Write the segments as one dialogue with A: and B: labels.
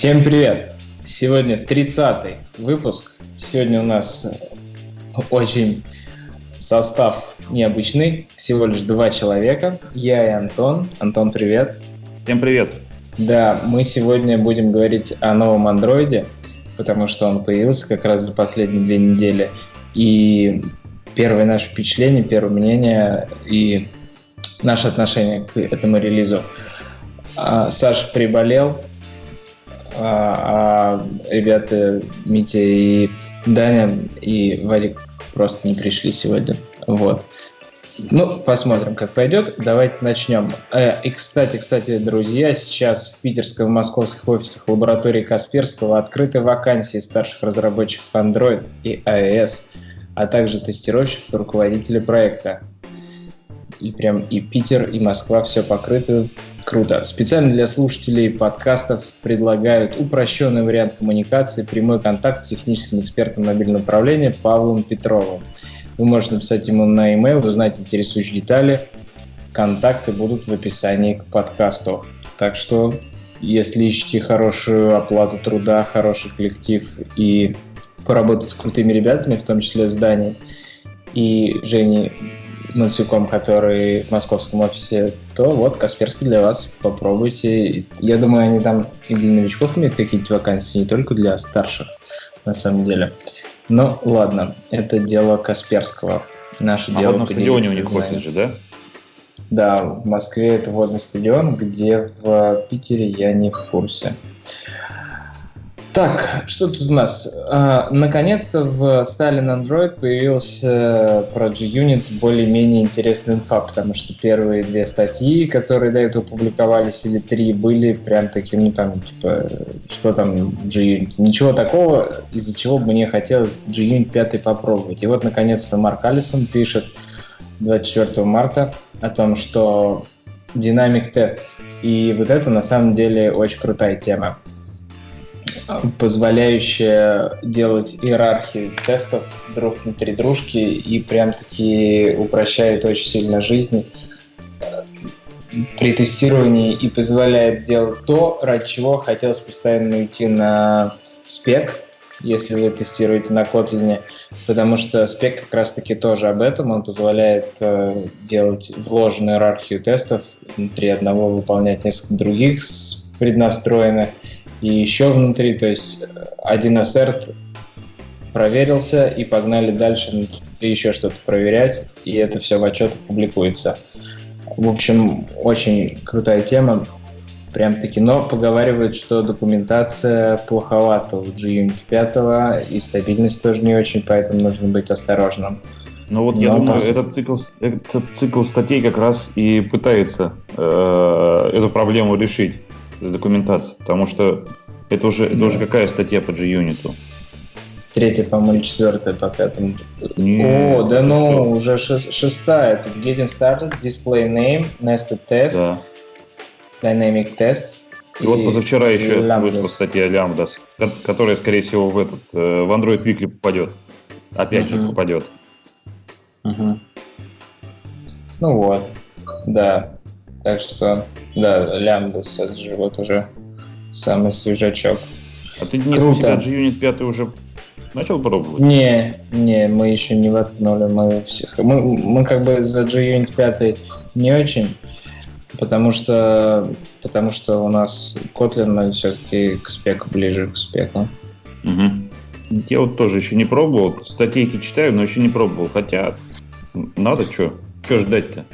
A: Всем привет! Сегодня 30-й выпуск. Сегодня у нас очень состав необычный. Всего лишь два человека. Я и Антон. Антон, привет.
B: Всем привет.
A: Да, мы сегодня будем говорить о новом андроиде, потому что он появился как раз за последние две недели. И первое наше впечатление, первое мнение и наше отношение к этому релизу. А, Саша приболел, а, а ребята Митя и Даня и Вадик просто не пришли сегодня. Вот. Ну, посмотрим, как пойдет. Давайте начнем. Э, и, кстати, кстати, друзья, сейчас в питерском и московских офисах лаборатории Касперского открыты вакансии старших разработчиков Android и iOS, а также тестировщиков и руководителей проекта. И прям и Питер, и Москва все покрыты Круто. Специально для слушателей подкастов предлагают упрощенный вариант коммуникации, прямой контакт с техническим экспертом мобильного управления Павлом Петровым. Вы можете написать ему на e-mail, узнать интересующие детали. Контакты будут в описании к подкасту. Так что, если ищете хорошую оплату труда, хороший коллектив и поработать с крутыми ребятами, в том числе с Даней и Женей Мансюком, который в московском офисе, то вот Касперский для вас. Попробуйте. Я думаю, они там и для новичков имеют какие-то вакансии, не только для старших, на самом деле. Но ладно, это дело Касперского. Наше
B: а
A: дело
B: в стадионе у них офис же, да?
A: Да, в Москве это водный стадион, где в Питере я не в курсе. Так, что тут у нас? А, наконец-то в Stalin Android появился про G-Unit более-менее интересная инфа, потому что первые две статьи, которые до этого публиковались, или три, были прям таким, ну там, типа, что там G-Unit. Ничего такого, из-за чего бы мне хотелось G-Unit 5 попробовать. И вот, наконец-то, Марк Алисон пишет 24 марта о том, что Dynamic Tests. И вот это на самом деле очень крутая тема позволяющая делать иерархию тестов друг внутри дружки и прям-таки упрощает очень сильно жизнь. При тестировании и позволяет делать то, ради чего хотелось постоянно уйти на спек, если вы тестируете на Kotlin, потому что спек как раз-таки тоже об этом, он позволяет э, делать вложенную иерархию тестов, внутри одного выполнять несколько других преднастроенных, и еще внутри, то есть один ассерт проверился и погнали дальше еще что-то проверять, и это все в отчетах публикуется. В общем, очень крутая тема, прям таки, но поговаривают, что документация плоховата у G-Unit 5, и стабильность тоже не очень, поэтому нужно быть осторожным.
B: Ну вот но я думаю, пос... этот, цикл, этот цикл статей как раз и пытается э, эту проблему решить с документацией, потому что это уже, да. это уже какая статья по G-Unit?
A: Третья, по-моему, или четвертая по пятому. Нет, О, да ну, что? уже шестая. Тут getting started, display name, nested test, да. dynamic tests.
B: И, и вот позавчера еще Lambdas. вышла статья Lambdas, которая, скорее всего, в этот э, в Android Weekly попадет. Опять uh-huh. же попадет.
A: Uh-huh. Ну вот, да. Так что, да, Lambdas это же вот уже самый свежачок.
B: А ты не Круто. G-Unit 5 уже начал пробовать?
A: Не, не, мы еще не воткнули, мы всех. Мы, мы как бы за G-Unit 5 не очень, потому что, потому что у нас Kotlin все-таки к спеку ближе к спеку.
B: Угу. Я вот тоже еще не пробовал, статейки читаю, но еще не пробовал, хотя надо что, что ждать-то?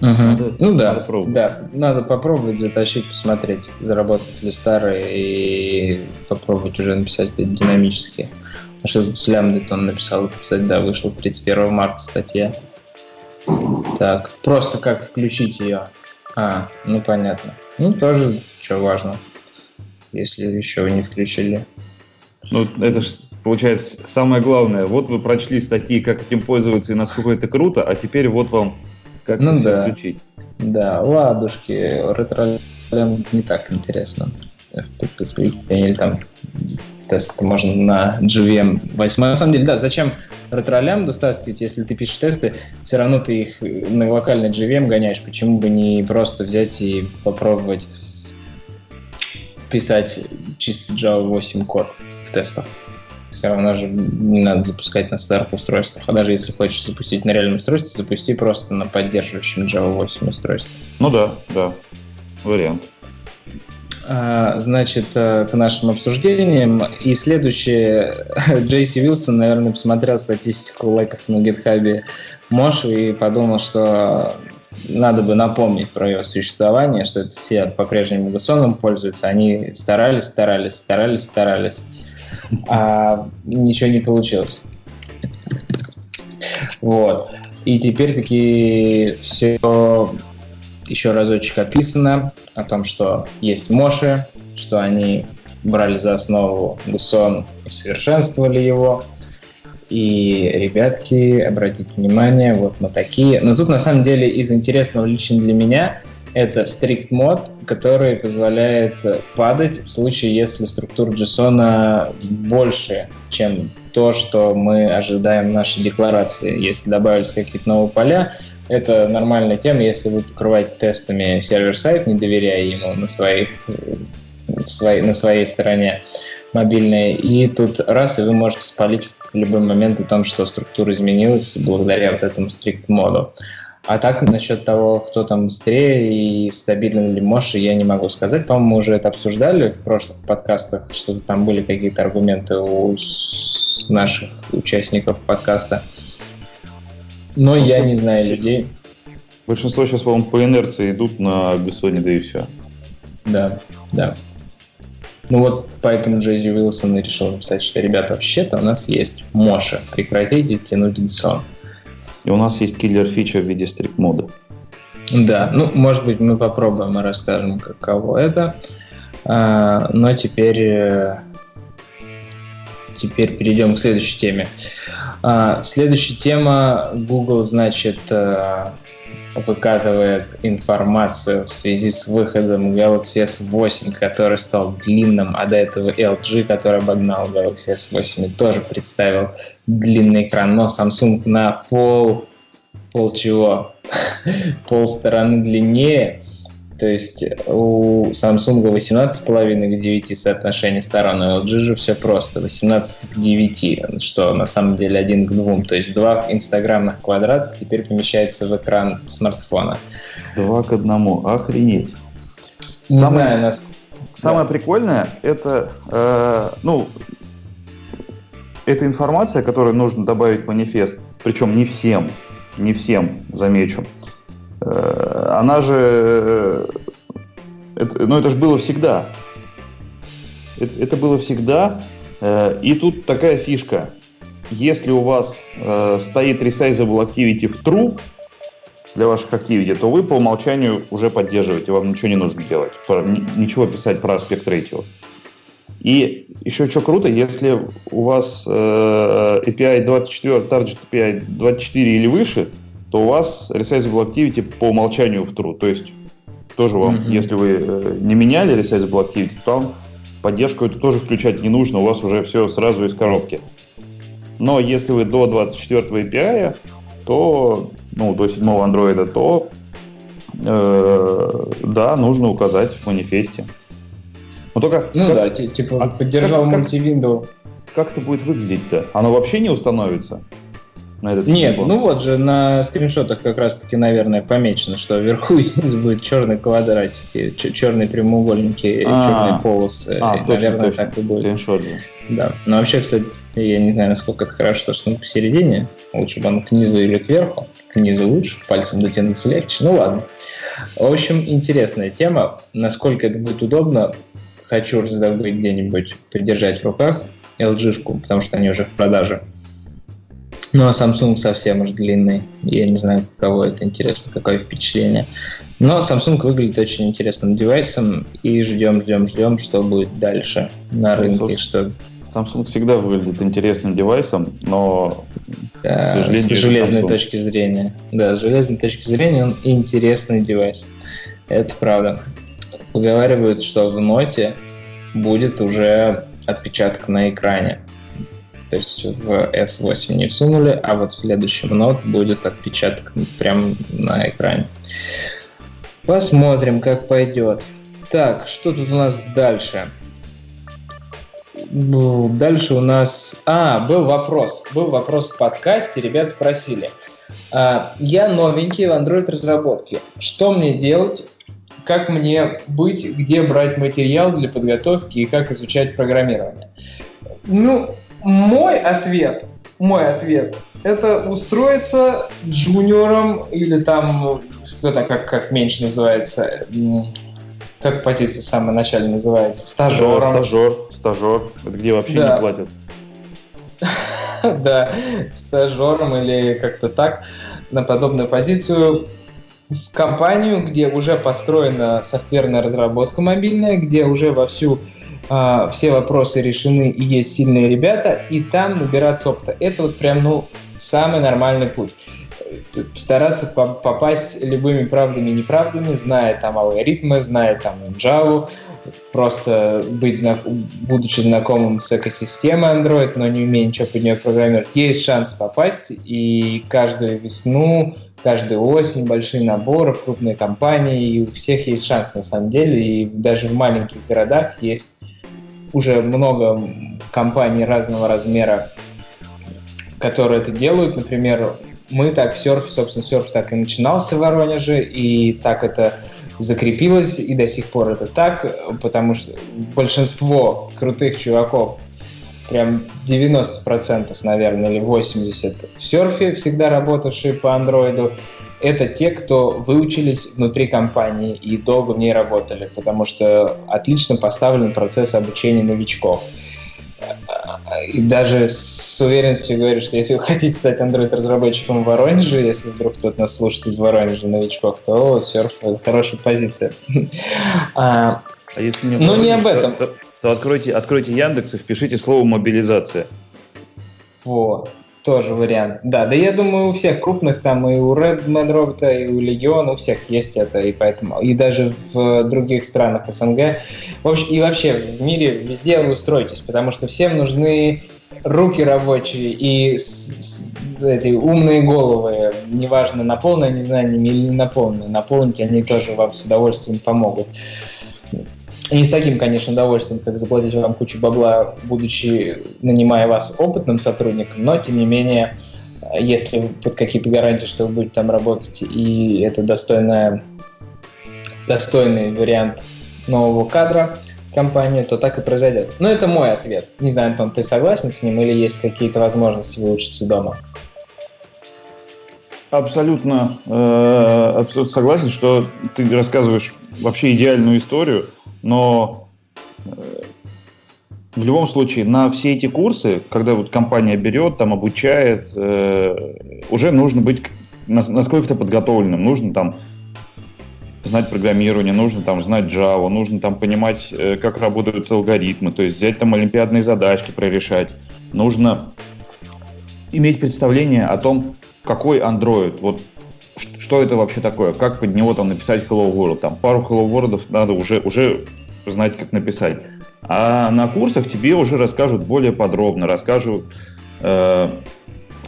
A: Угу. Надо, ну да, надо да, надо попробовать затащить, посмотреть, заработать ли старые и попробовать уже написать динамически. А что с лямбдой он написал? Это, кстати, да, вышел 31 марта статья. Так, просто как включить ее. А, ну понятно. Ну, тоже, что важно, если еще не включили.
B: Ну, это же получается самое главное. Вот вы прочли статьи, как этим пользоваться и насколько это круто, а теперь вот вам как ну, да. включить.
A: Да, ладушки, ретро не так интересно. Или там тест можно на GVM 8. На самом деле, да, зачем ретролямбду стаскивать, если ты пишешь тесты, все равно ты их на локальный GVM гоняешь, почему бы не просто взять и попробовать писать чисто Java 8 код в тестах. Все равно же не надо запускать на старых устройствах. А даже если хочешь запустить на реальном устройстве, запусти просто на поддерживающем Java 8 устройстве.
B: Ну да, да, вариант.
A: А, значит, э, к нашим обсуждениям. И следующее. Джейси Вилсон, наверное, посмотрел статистику лайков на гитхабе Мош и подумал, что надо бы напомнить про ее существование, что это все по-прежнему Гусоном пользуются. Они старались, старались, старались, старались, а ничего не получилось. Вот. И теперь таки все еще разочек описано о том, что есть Моши, что они брали за основу Гусон и совершенствовали его – и, ребятки, обратите внимание, вот мы такие. Но тут, на самом деле, из интересного лично для меня, это strict мод, который позволяет падать в случае, если структура JSON больше, чем то, что мы ожидаем в нашей декларации. Если добавились какие-то новые поля, это нормальная тема, если вы покрываете тестами сервер-сайт, не доверяя ему на, своих, своей, на своей стороне мобильной, и тут раз, и вы можете спалить в любой момент о том, что структура изменилась благодаря вот этому стрикт моду. А так, насчет того, кто там быстрее и стабилен ли Моши, я не могу сказать. По-моему, мы уже это обсуждали в прошлых подкастах, что там были какие-то аргументы у наших участников подкаста. Но ну, я не знаю людей.
B: Большинство сейчас, по-моему, по инерции идут на Бессоне, да и все.
A: Да, да. Ну вот поэтому Джейзи Уилсон и решил написать, что, ребята, вообще-то у нас есть Моша. Прекратите тянуть сон.
B: И у нас есть киллер-фича в виде стрик-мода.
A: Да, ну, может быть, мы попробуем и расскажем, каково это. А, но теперь, э, теперь перейдем к следующей теме. А, следующая тема Google, значит, э, выкатывает информацию в связи с выходом Galaxy S8, который стал длинным, а до этого LG, который обогнал Galaxy S8 и тоже представил длинный экран, но Samsung на пол, пол чего? пол стороны длиннее. То есть у Samsung 18,5 к 9 соотношение сторон, а у LG же все просто 18 к 9, что на самом деле 1 к 2. То есть два инстаграмных квадрата теперь помещается в экран смартфона.
B: 2 к 1, охренеть.
A: Не самое, знаю, нас...
B: Самое да. прикольное, это, э, ну, это информация, которую нужно добавить в манифест, причем не всем, не всем, замечу. Э, она же... Э, это, ну, это же было всегда. Это, это было всегда. Э, и тут такая фишка. Если у вас стоит resizable activity в true для ваших activity, то вы по умолчанию уже поддерживаете, вам ничего не нужно делать, ничего писать про аспект ratio. И еще что круто, если у вас API 24, Target API 24 или выше, то у вас resizable activity по умолчанию в true. То есть тоже вам, mm-hmm. если вы э, не меняли resizable activity, то там поддержку эту тоже включать не нужно, у вас уже все сразу из коробки. Но если вы до 24 API, то, ну, до 7 андроида, то э, да, нужно указать в манифесте.
A: Но только ну как, да, типа а поддержал как, мультивинду.
B: Как, как это будет выглядеть-то? Оно вообще не установится?
A: На этот Нет, телефон? ну вот же на скриншотах как раз-таки, наверное, помечено, что вверху и снизу будет черные квадратики, черные прямоугольники, а, черные полосы.
B: А, и, точно, наверное, точно. так и будет. Скриншот же.
A: Да. Но вообще, кстати, я не знаю, насколько это хорошо, что он посередине. Лучше бы он к низу или кверху. К низу лучше, пальцем дотянуться легче. Ну ладно. В общем, интересная тема. Насколько это будет удобно, хочу раздобыть где-нибудь, подержать в руках LG-шку, потому что они уже в продаже. Ну, а Samsung совсем уж длинный. Я не знаю, кого это интересно, какое впечатление. Но Samsung выглядит очень интересным девайсом, и ждем, ждем, ждем, что будет дальше на рынке. Что...
B: Samsung всегда выглядит интересным девайсом, но
A: да, с железной Samsung. точки зрения. Да, с железной точки зрения он интересный девайс. Это правда. Поговаривают, что в ноте будет уже отпечаток на экране. То есть в S8 не всунули, а вот в следующем Note будет отпечаток прямо на экране. Посмотрим, как пойдет. Так, что тут у нас дальше? Ну, дальше у нас... А, был вопрос. Был вопрос в подкасте, ребят спросили. А, я новенький в Android-разработке. Что мне делать? Как мне быть? Где брать материал для подготовки и как изучать программирование? Ну, мой ответ, мой ответ, это устроиться джуниором или там, что то как, как меньше называется, как позиция самая начальная называется? Стажером.
B: Стажер, стажер. Это где вообще да. не платят.
A: Да, стажером или как-то так, на подобную позицию в компанию, где уже построена софтверная разработка мобильная, где уже вовсю э, все вопросы решены и есть сильные ребята, и там набираться опыта. Это вот прям, ну, самый нормальный путь. Стараться попасть любыми правдами и неправдами, зная там алгоритмы, зная там Java, просто быть, будучи знакомым с экосистемой Android, но не умея ничего под нее программировать, есть шанс попасть, и каждую весну, каждую осень большие наборы в крупные компании, и у всех есть шанс на самом деле, и даже в маленьких городах есть уже много компаний разного размера, которые это делают. Например, мы так в серфе, собственно, серф так и начинался в Воронеже, и так это закрепилось, и до сих пор это так, потому что большинство крутых чуваков, прям 90%, наверное, или 80% в серфе, всегда работавшие по андроиду, это те, кто выучились внутри компании и долго в ней работали, потому что отлично поставлен процесс обучения новичков – и даже с уверенностью говорю, что если вы хотите стать Android-разработчиком в Воронеже, если вдруг кто-то нас слушает из Воронежа, новичков, то серф — это хорошая позиция.
B: А, а если не
A: Но не об этом.
B: То, то, то откройте, откройте Яндекс и впишите слово «мобилизация».
A: Вот тоже вариант. Да, да я думаю, у всех крупных там и у Red Mad Robot, и у Legion, у всех есть это, и поэтому, и даже в других странах СНГ. В общем, и вообще в мире везде вы устроитесь, потому что всем нужны руки рабочие и с, с, эти умные головы, неважно, наполненные знаниями или не наполненные, наполнить они тоже вам с удовольствием помогут. Не с таким, конечно, удовольствием, как заплатить вам кучу бабла, будучи нанимая вас опытным сотрудником, но, тем не менее, если под какие-то гарантии, что вы будете там работать, и это достойная, достойный вариант нового кадра компании, то так и произойдет. Но это мой ответ. Не знаю, Антон, ты согласен с ним или есть какие-то возможности выучиться дома?
B: Абсолютно, э, абсолютно согласен, что ты рассказываешь вообще идеальную историю – но э, в любом случае на все эти курсы, когда вот компания берет, там обучает, э, уже нужно быть насколько-то подготовленным. Нужно там знать программирование, нужно там знать Java, нужно там понимать, э, как работают алгоритмы, то есть взять там олимпиадные задачки прорешать. Нужно иметь представление о том, какой Android, вот что это вообще такое, как под него там написать Hello World. Там пару Hello World надо уже, уже знать, как написать. А на курсах тебе уже расскажут более подробно, расскажут э,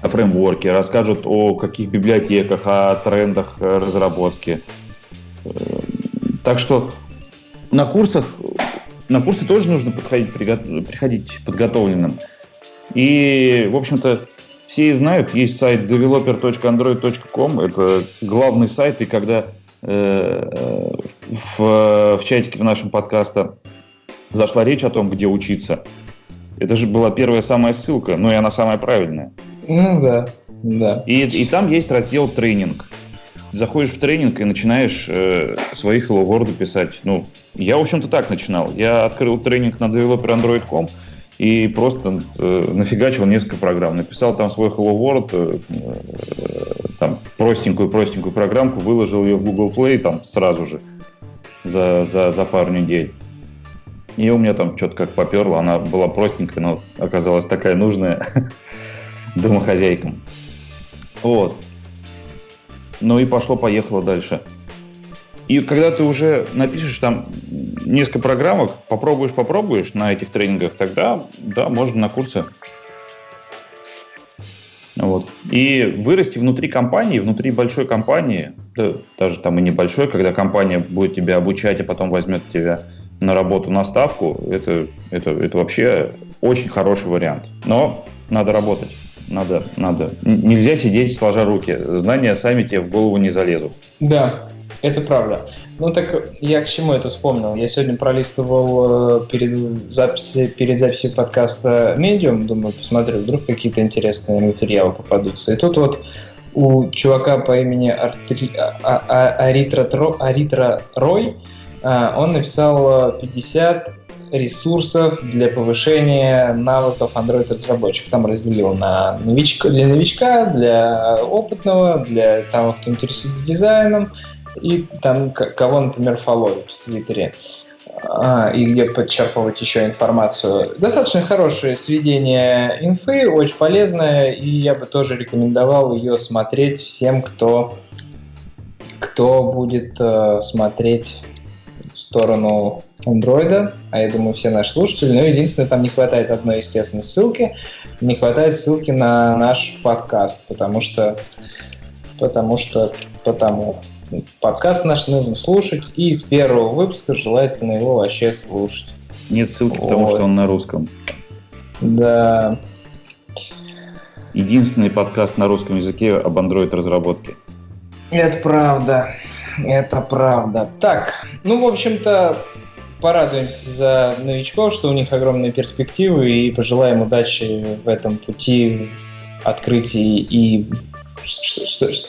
B: о фреймворке, расскажут о каких библиотеках, о трендах разработки. Э, так что на курсах на курсы тоже нужно подходить, приходить подготовленным. И, в общем-то, все знают, есть сайт developer.android.com, это главный сайт, и когда э, в, в чатике в нашем подкаста зашла речь о том, где учиться, это же была первая самая ссылка, но и она самая правильная.
A: Ну да, да.
B: И, и там есть раздел тренинг. Заходишь в тренинг и начинаешь э, свои Hello World писать. Ну, я, в общем-то, так начинал. Я открыл тренинг на developerandroid.com, и просто э, нафигачил несколько программ. Написал там свой Hello World, э, э, там простенькую-простенькую программку, выложил ее в Google Play там сразу же за, за, за пару недель. И у меня там что-то как поперло, она была простенькая, но оказалась такая нужная домохозяйкам. Вот. Ну и пошло-поехало дальше. И когда ты уже напишешь там несколько программок, попробуешь, попробуешь на этих тренингах, тогда, да, можно на курсы. Вот. И вырасти внутри компании, внутри большой компании, да, даже там и небольшой, когда компания будет тебя обучать, а потом возьмет тебя на работу на ставку, это, это, это вообще очень хороший вариант. Но надо работать. Надо, надо. Нельзя сидеть сложа руки. Знания сами тебе в голову не залезут.
A: Да, это правда. Ну так я к чему это вспомнил? Я сегодня пролистывал э, перед, записи, перед записью подкаста Medium, думаю, посмотрю, вдруг какие-то интересные материалы попадутся. И тут вот у чувака по имени Артри... А, а, а, Аритра, Тро... Аритра Рой он написал 50 ресурсов для повышения навыков Android-разработчика. Там разделил на новичка, для новичка, для опытного, для того, кто интересуется дизайном, и там кого, например, фолловить в Твиттере а, и где подчерпывать еще информацию. Достаточно хорошее сведение инфы, очень полезное, и я бы тоже рекомендовал ее смотреть всем, кто, кто будет э, смотреть в сторону андроида, а я думаю, все наши слушатели. Но единственное, там не хватает одной, естественно, ссылки. Не хватает ссылки на наш подкаст, потому что потому что потому подкаст наш нужно слушать, и с первого выпуска желательно его вообще слушать.
B: Нет ссылки, вот. потому что он на русском.
A: Да.
B: Единственный подкаст на русском языке об Android-разработке.
A: Это правда. Это правда. Так, ну, в общем-то, порадуемся за новичков, что у них огромные перспективы, и пожелаем удачи в этом пути открытий и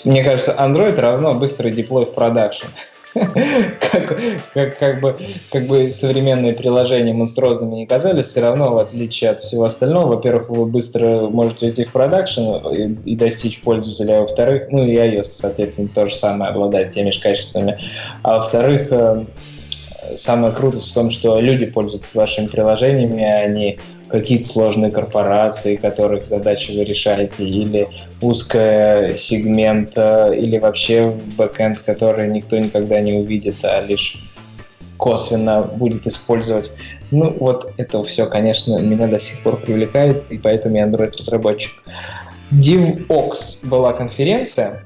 A: мне кажется, Android равно быстрый деплой в продакшн. как, как, как, бы, как бы современные приложения монструозными не казались, все равно, в отличие от всего остального, во-первых, вы быстро можете уйти в продакшн и, и достичь пользователя, а во-вторых, ну и iOS, соответственно, то же самое, обладает теми же качествами, а во-вторых, э, самое крутое в том, что люди пользуются вашими приложениями, а не какие-то сложные корпорации, которых задачи вы решаете, или узкая сегмент, или вообще бэкэнд, который никто никогда не увидит, а лишь косвенно будет использовать. Ну, вот это все, конечно, меня до сих пор привлекает, и поэтому я Android-разработчик. DivOx была конференция,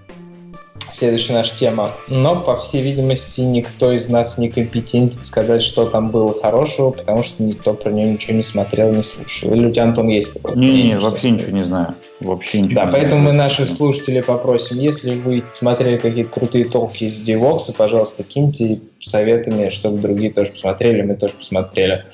A: следующая наша тема. Но, по всей видимости, никто из нас не компетентен сказать, что там было хорошего, потому что никто про нее ничего не смотрел, не слушал. Или у тебя, Антон, есть
B: какой-то? Не-не, вообще ничего не знаю. Вообще ничего
A: да, поэтому знаю. мы наших слушателей попросим, если вы смотрели какие-то крутые толки из DevOps, пожалуйста, киньте советами, чтобы другие тоже посмотрели, мы тоже посмотрели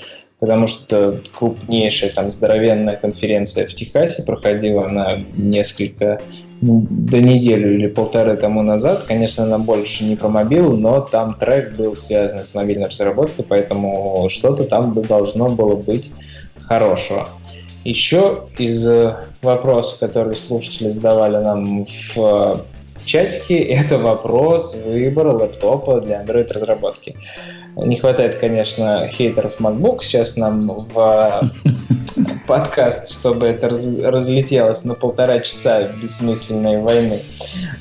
A: потому что крупнейшая там здоровенная конференция в Техасе проходила на несколько до неделю или полторы тому назад. Конечно, она больше не про мобил, но там трек был связан с мобильной разработкой, поэтому что-то там должно было быть хорошего. Еще из вопросов, которые слушатели задавали нам в чатике, это вопрос выбора лэптопа для Android-разработки. Не хватает, конечно, хейтеров MacBook сейчас нам в подкаст, чтобы это раз, разлетелось на полтора часа бессмысленной войны.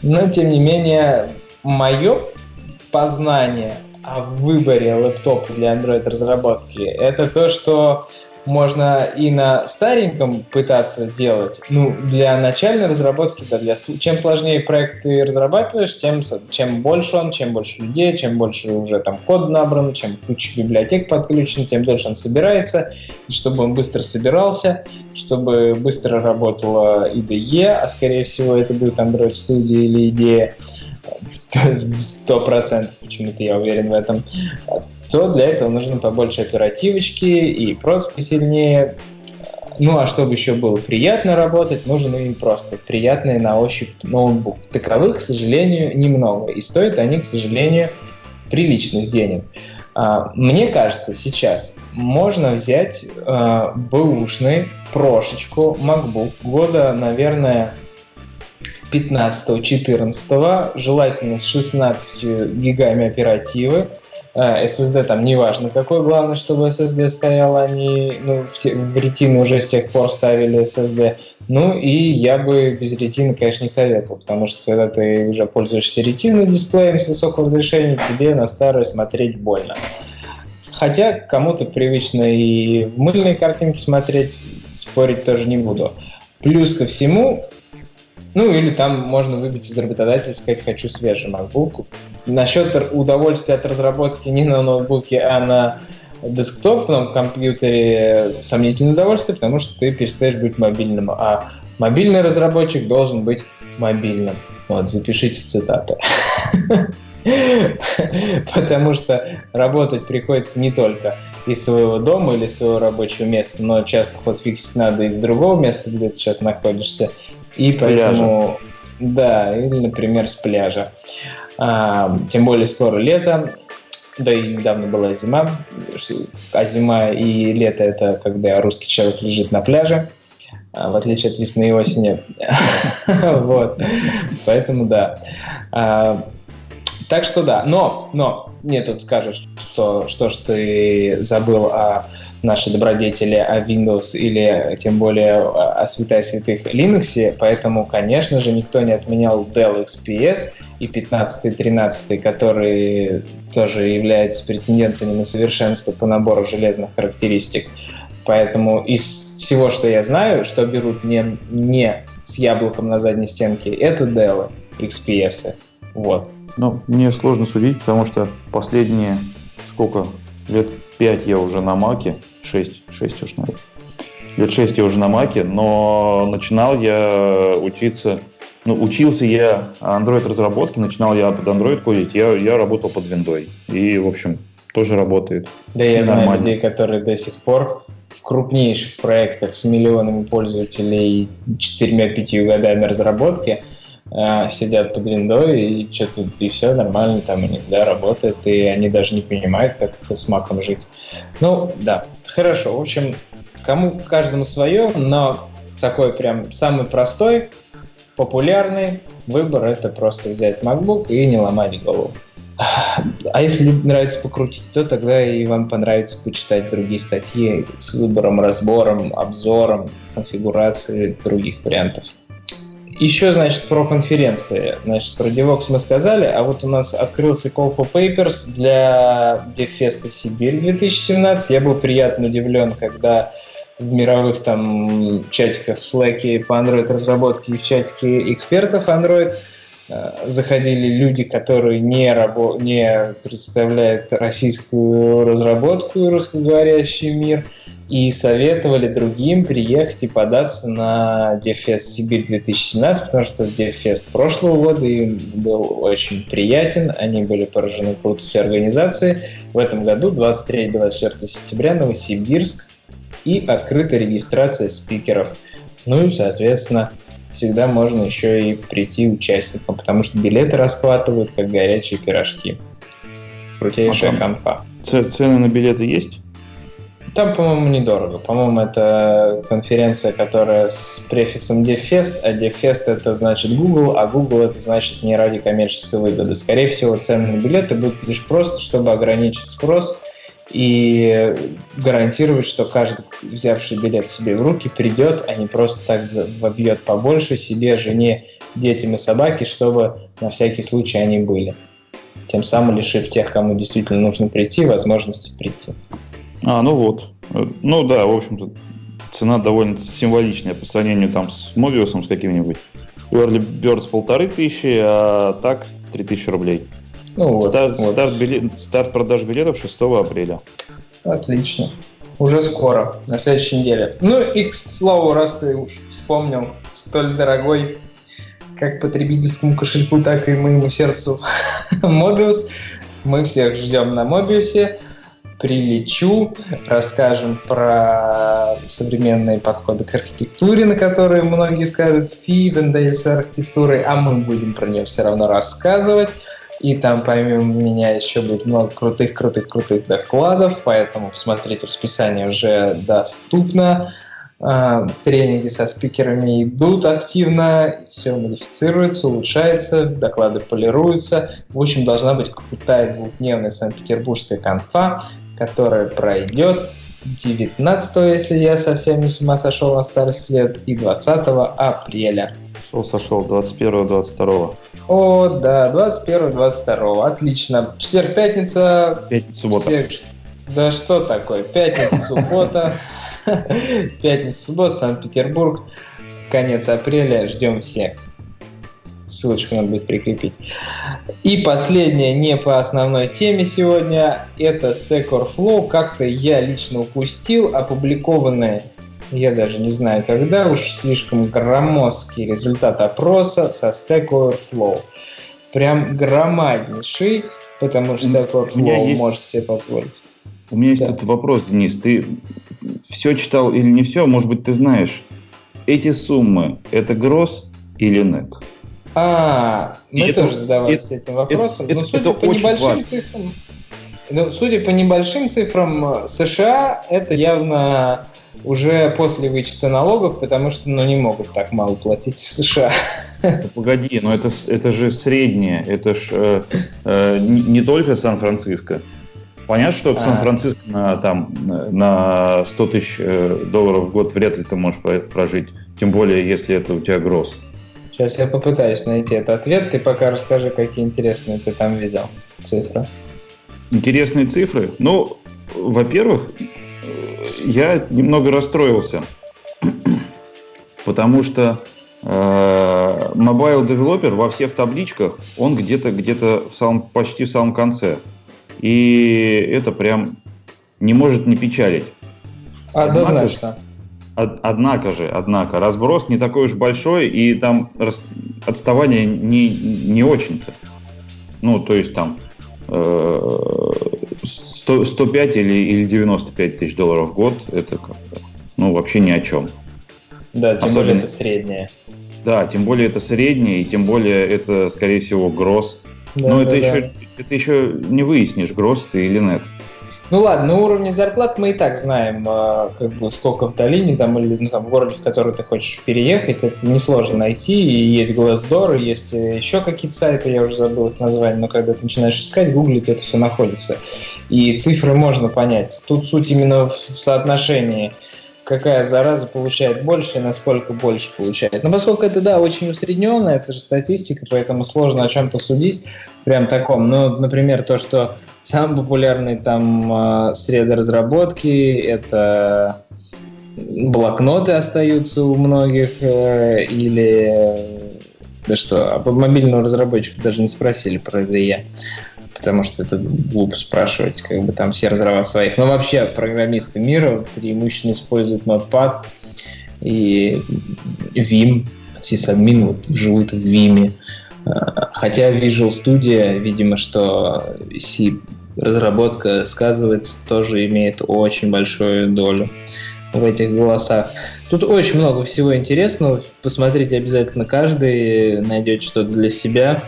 A: Но, тем не менее, мое познание о выборе лэптопа для Android-разработки это то, что можно и на стареньком пытаться делать. Ну, для начальной разработки, да, для, чем сложнее проект ты разрабатываешь, тем чем больше он, чем больше людей, чем больше уже там код набран, чем куча библиотек подключен, тем дольше он собирается. И чтобы он быстро собирался, чтобы быстро работала IDE, а скорее всего это будет Android Studio или идея, сто процентов, почему-то я уверен в этом, то для этого нужно побольше оперативочки и просто посильнее. Ну а чтобы еще было приятно работать, нужен и просто приятный на ощупь ноутбук. Таковых, к сожалению, немного. И стоят они, к сожалению, приличных денег. А, мне кажется, сейчас можно взять э, бэушный прошечку MacBook года, наверное, 15-14, желательно с 16 гигами оперативы, SSD там неважно какой, главное, чтобы SSD стоял, они ну, в, те, в ретину уже с тех пор ставили SSD. Ну и я бы без ретины, конечно, не советовал, потому что когда ты уже пользуешься ретиной дисплеем с высокого разрешения, тебе на старое смотреть больно. Хотя кому-то привычно и в мыльные картинки смотреть, спорить тоже не буду. Плюс ко всему, Ну, или там можно выбить из работодателя, сказать, хочу свежий MacBook. Насчет удовольствия от разработки не на ноутбуке, а на десктопном компьютере сомнительное удовольствие, потому что ты перестаешь быть мобильным. А мобильный разработчик должен быть мобильным. Вот, запишите цитаты. Потому что работать приходится не только из своего дома или своего рабочего места, но часто ход фиксить надо из другого места, где ты сейчас находишься. И с поэтому... Пляжа. Да, или, например, с пляжа. А, тем более скоро лето, да и недавно была зима, а зима и лето это когда русский человек лежит на пляже, а, в отличие от весны и осени. Вот. Поэтому да. Так что да, но, но мне тут скажут, что что ж ты забыл о нашей добродетели, о Windows или тем более о святая святых Linux, поэтому, конечно же, никто не отменял Dell XPS и 15 и 13, которые тоже являются претендентами на совершенство по набору железных характеристик. Поэтому из всего, что я знаю, что берут не, не с яблоком на задней стенке, это Dell XPS. Вот.
B: Ну, мне сложно судить, потому что последние, сколько, лет 5 я уже на Маке, 6, 6 уж, наверное. Лет 6 я уже на Маке, но начинал я учиться, ну, учился я Android разработки, начинал я под Android кодить, я, я работал под Windows. И, в общем, тоже работает.
A: Да, я Нормально. знаю людей, которые до сих пор в крупнейших проектах с миллионами пользователей, 4-5 годами разработки – сидят под виндой и что-то, и все нормально, там у да, работает, и они даже не понимают, как это с маком жить. Ну, да, хорошо, в общем, кому, каждому свое, но такой прям самый простой, популярный выбор это просто взять MacBook и не ломать голову. А если нравится покрутить, то тогда и вам понравится почитать другие статьи с выбором, разбором, обзором, конфигурацией других вариантов. Еще, значит, про конференции. Значит, про DevOps мы сказали, а вот у нас открылся Call for Papers для DevFest Сибирь 2017. Я был приятно удивлен, когда в мировых там чатиках в Slack по Android разработке и в чатике экспертов Android заходили люди, которые не, рабо- не представляют российскую разработку и русскоговорящий мир – и советовали другим приехать и податься на DevFest Сибирь 2017, потому что DevFest прошлого года им был очень приятен, они были поражены крутостью организации. В этом году, 23-24 сентября, Новосибирск и открыта регистрация спикеров. Ну и, соответственно, всегда можно еще и прийти участникам, потому что билеты расхватывают, как горячие пирожки. Крутейшая а конфа.
B: Цены на билеты есть?
A: Там, по-моему, недорого. По-моему, это конференция, которая с префиксом DevFest, а DevFest это значит Google, а Google это значит не ради коммерческой выгоды. Скорее всего, цены на билеты будут лишь просто, чтобы ограничить спрос и гарантировать, что каждый, взявший билет себе в руки, придет, а не просто так вобьет побольше себе, жене, детям и собаке, чтобы на всякий случай они были. Тем самым лишив тех, кому действительно нужно прийти, возможности прийти.
B: А, ну вот. Ну да, в общем-то, цена довольно символичная по сравнению там с Mobius с каким-нибудь. Early Birds полторы тысячи, а так три тысячи рублей. Ну вот, старт, вот. Старт, билет, старт продаж билетов 6 апреля.
A: Отлично. Уже скоро, на следующей неделе. Ну и, к слову, раз ты уж вспомнил столь дорогой как потребительскому кошельку, так и моему сердцу Mobius, мы всех ждем на Mobius прилечу, расскажем про современные подходы к архитектуре, на которые многие скажут фи, Вендель с архитектурой, а мы будем про нее все равно рассказывать. И там помимо меня еще будет много крутых-крутых-крутых докладов, поэтому посмотрите, расписание уже доступно. А, тренинги со спикерами идут активно, все модифицируется, улучшается, доклады полируются. В общем, должна быть крутая двухдневная Санкт-Петербургская конфа, которая пройдет 19, если я совсем не с ума сошел на старость лет, и 20 апреля.
B: Сошел, сошел, 21-22.
A: О, да, 21-22, отлично. Четверг, пятница.
B: Пятница, суббота. Всех...
A: Да что такое? Пятница, суббота. Пятница, суббота, Санкт-Петербург. Конец апреля. Ждем всех. Ссылочку надо будет прикрепить. И последнее, не по основной теме сегодня, это Stack Overflow. Как-то я лично упустил опубликованные я даже не знаю когда, уж слишком громоздкий результат опроса со Stack Overflow. Прям громаднейший, потому что Stack Overflow есть... может себе позволить.
B: У меня есть да. тут вопрос, Денис. Ты все читал или не все? Может быть, ты знаешь, эти суммы – это гроз или нет?
A: А, мы это, тоже задавались это, этим вопросом. Это, но судя это по небольшим важно. цифрам, ну, судя по небольшим цифрам США, это явно уже после вычета налогов, потому что ну, не могут так мало платить в США.
B: погоди, но это, это же среднее, это же э, э, не только Сан-Франциско. Понятно, что в а. Сан-Франциско на, там, на 100 тысяч э, долларов в год вряд ли ты можешь прожить, тем более, если это у тебя гроз.
A: Сейчас я попытаюсь найти этот ответ, ты пока расскажи, какие интересные ты там видел цифры.
B: Интересные цифры? Ну, во-первых, я немного расстроился, потому что э, Mobile Developer во всех табличках, он где-то где-то в самом, почти в самом конце. И это прям не может не печалить.
A: Однозначно.
B: Однако, однако же, однако, разброс не такой уж большой, и там отставание не, не очень-то. Ну, то есть там 100, 105 или, или 95 тысяч долларов в год, это ну, вообще ни о чем.
A: Да, тем Особенно... более это среднее.
B: Да, тем более это среднее, и тем более это, скорее всего, гроз. Да, Но да, это, да. Еще, это еще не выяснишь, гроз ты или нет.
A: Ну ладно, на уровне зарплат мы и так знаем, а, как бы сколько в долине там или ну, там, в городе, в который ты хочешь переехать, это несложно найти. И есть Glassdoor, есть э, еще какие-то сайты, я уже забыл их название, но когда ты начинаешь искать, гуглить, это все находится. И цифры можно понять. Тут суть именно в соотношении какая зараза получает больше и насколько больше получает. Но поскольку это, да, очень усредненная, это же статистика, поэтому сложно о чем-то судить прям таком. Ну, например, то, что самые популярные там а, среды разработки — это блокноты остаются у многих, э, или да что, об мобильного разработчика даже не спросили про IDE, потому что это глупо спрашивать, как бы там все разработчики своих. Но вообще программисты мира преимущественно используют Notepad и Vim, сисадмин вот живут в Vim. Хотя Visual Studio, видимо, что C разработка сказывается, тоже имеет очень большую долю в этих голосах. Тут очень много всего интересного. Посмотрите обязательно каждый, найдете что-то для себя.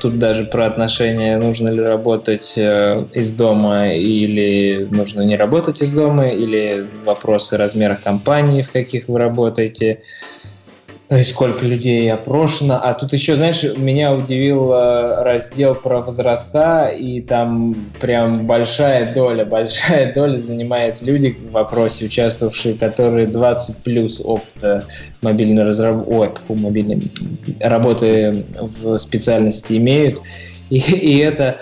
A: Тут даже про отношения, нужно ли работать э, из дома или нужно не работать из дома, или вопросы размера компании, в каких вы работаете сколько людей опрошено. А тут еще, знаешь, меня удивил э, раздел про возраста, и там прям большая доля, большая доля занимает люди в вопросе, участвовавшие, которые 20 плюс опыта мобильной разработки, Ой, мобильной работы в специальности имеют. И, и это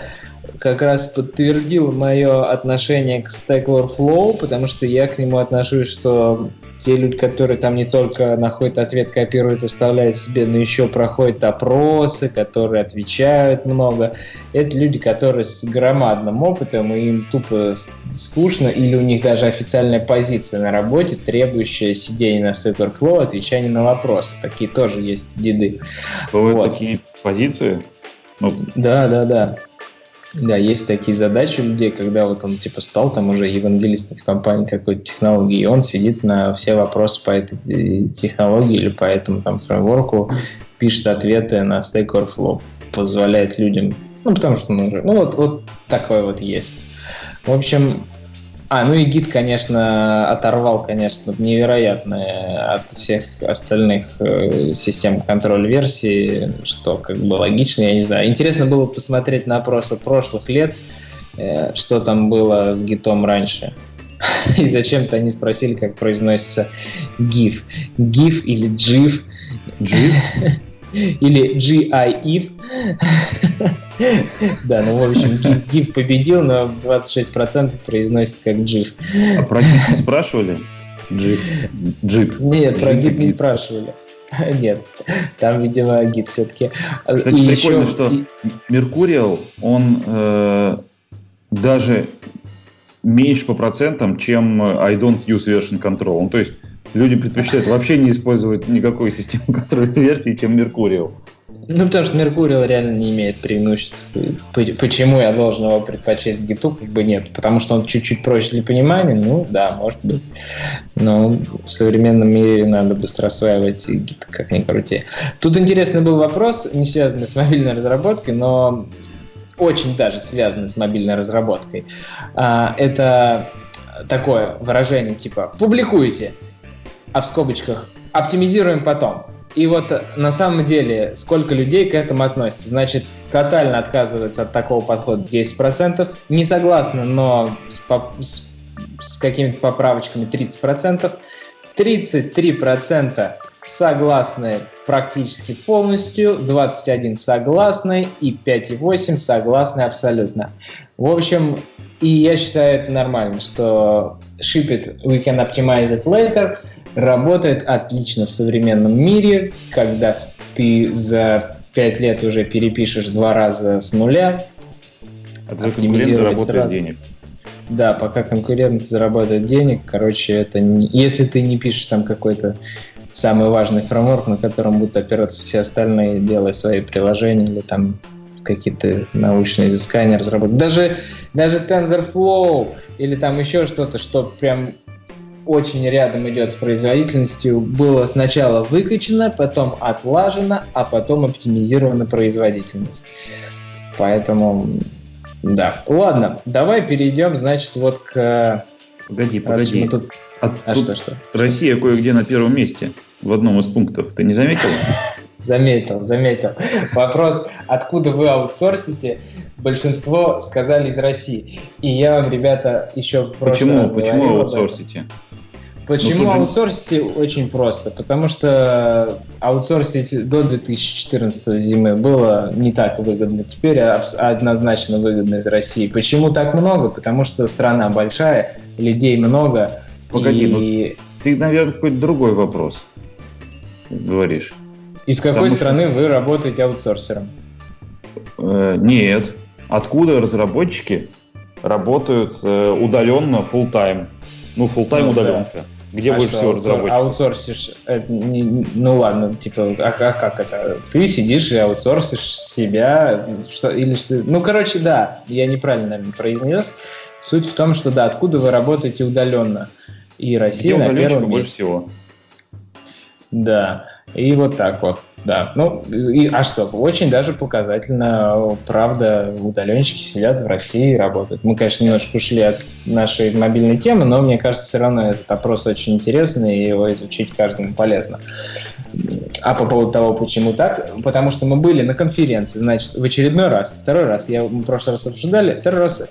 A: как раз подтвердило мое отношение к Stack Overflow, потому что я к нему отношусь, что те люди, которые там не только находят ответ, копируют, оставляют себе, но еще проходят опросы, которые отвечают много. Это люди, которые с громадным опытом, и им тупо скучно, или у них даже официальная позиция на работе, требующая сидения на Stack Overflow, отвечания на вопросы. Такие тоже есть деды.
B: Бывают вот. такие позиции?
A: Ну... Да, да, да. Да, есть такие задачи у людей, когда вот он типа стал там уже евангелистом в компании какой-то технологии, и он сидит на все вопросы по этой э, технологии или по этому там фреймворку, пишет ответы на Stack Overflow, позволяет людям, ну потому что он уже, ну вот, вот такое вот есть. В общем, а, ну и гид, конечно, оторвал, конечно, невероятно от всех остальных э, систем контроля версии, что как бы логично, я не знаю. Интересно было посмотреть на опросы прошлых лет, э, что там было с гитом раньше. И зачем-то они спросили, как произносится GIF. GIF или GIF. GIF? Или GIF. Да, ну, в общем, GIF победил, но 26% произносит как GIF.
B: А про GIF не спрашивали? GIF.
A: GIF. Нет, про GIF не спрашивали. Нет, там, видимо, гид все-таки.
B: Кстати, и прикольно, еще... что Mercurial, он э, даже меньше по процентам, чем I don't use version control. Ну, то есть люди предпочитают вообще не использовать никакой системы контроля версии, чем Mercurial.
A: Ну, потому что Меркуриал реально не имеет преимуществ. Почему я должен его предпочесть гиту, как бы нет. Потому что он чуть-чуть проще для понимания, ну да, может быть. Но в современном мире надо быстро осваивать гит, как ни крути. Тут интересный был вопрос, не связанный с мобильной разработкой, но очень даже связанный с мобильной разработкой. А, это такое выражение типа «публикуйте», а в скобочках «оптимизируем потом». И вот на самом деле, сколько людей к этому относятся? Значит, тотально отказываются от такого подхода 10%, не согласны, но с, с, с какими-то поправочками 30%, 33% согласны практически полностью, 21 согласны и 5,8 согласны абсолютно. В общем, и я считаю это нормально, что ship it, we can optimize it later – работает отлично в современном мире, когда ты за пять лет уже перепишешь два раза с нуля.
B: А твой конкурент заработает сразу. денег.
A: Да, пока конкурент заработает денег, короче, это не... если ты не пишешь там какой-то самый важный фреймворк, на котором будут опираться все остальные, делая свои приложения или там какие-то научные изыскания разработать. Даже, даже TensorFlow или там еще что-то, что прям очень рядом идет с производительностью, было сначала выкачано, потом отлажено, а потом оптимизирована производительность. Поэтому, да. Ладно, давай перейдем, значит, вот к...
B: Погоди, погоди. Тут... А, а тут что, что? Россия кое-где на первом месте в одном из пунктов. Ты не заметил?
A: Заметил, заметил. Вопрос, откуда вы аутсорсите? Большинство сказали из России. И я вам, ребята, еще в
B: Почему? Почему аутсорсите?
A: Почему ну, аутсорсить? Очень просто. Потому что аутсорсить до 2014 зимы было не так выгодно. Теперь однозначно выгодно из России. Почему так много? Потому что страна большая, людей много.
B: Погоди, и... ну, ты, наверное, какой-то другой вопрос говоришь.
A: Из какой Потому страны что... вы работаете аутсорсером?
B: Э, нет. Откуда разработчики работают э, удаленно full time? Ну, full time ну, удаленка. Да. Где а больше что, всего разработчиков?
A: Аутсорсишь, это, не, ну ладно, типа, а как, как это? Ты сидишь и аутсорсишь себя, что, или что, ну, короче, да, я неправильно, наверное, произнес. Суть в том, что, да, откуда вы работаете удаленно. И Россия Где на первом
B: больше всего.
A: Да, и вот так вот. Да, ну, и, а что, очень даже показательно, правда, удаленщики сидят в России и работают. Мы, конечно, немножко ушли от нашей мобильной темы, но мне кажется, все равно этот опрос очень интересный, и его изучить каждому полезно. А по поводу того, почему так, потому что мы были на конференции, значит, в очередной раз, второй раз, я мы в прошлый раз обсуждали, второй раз э,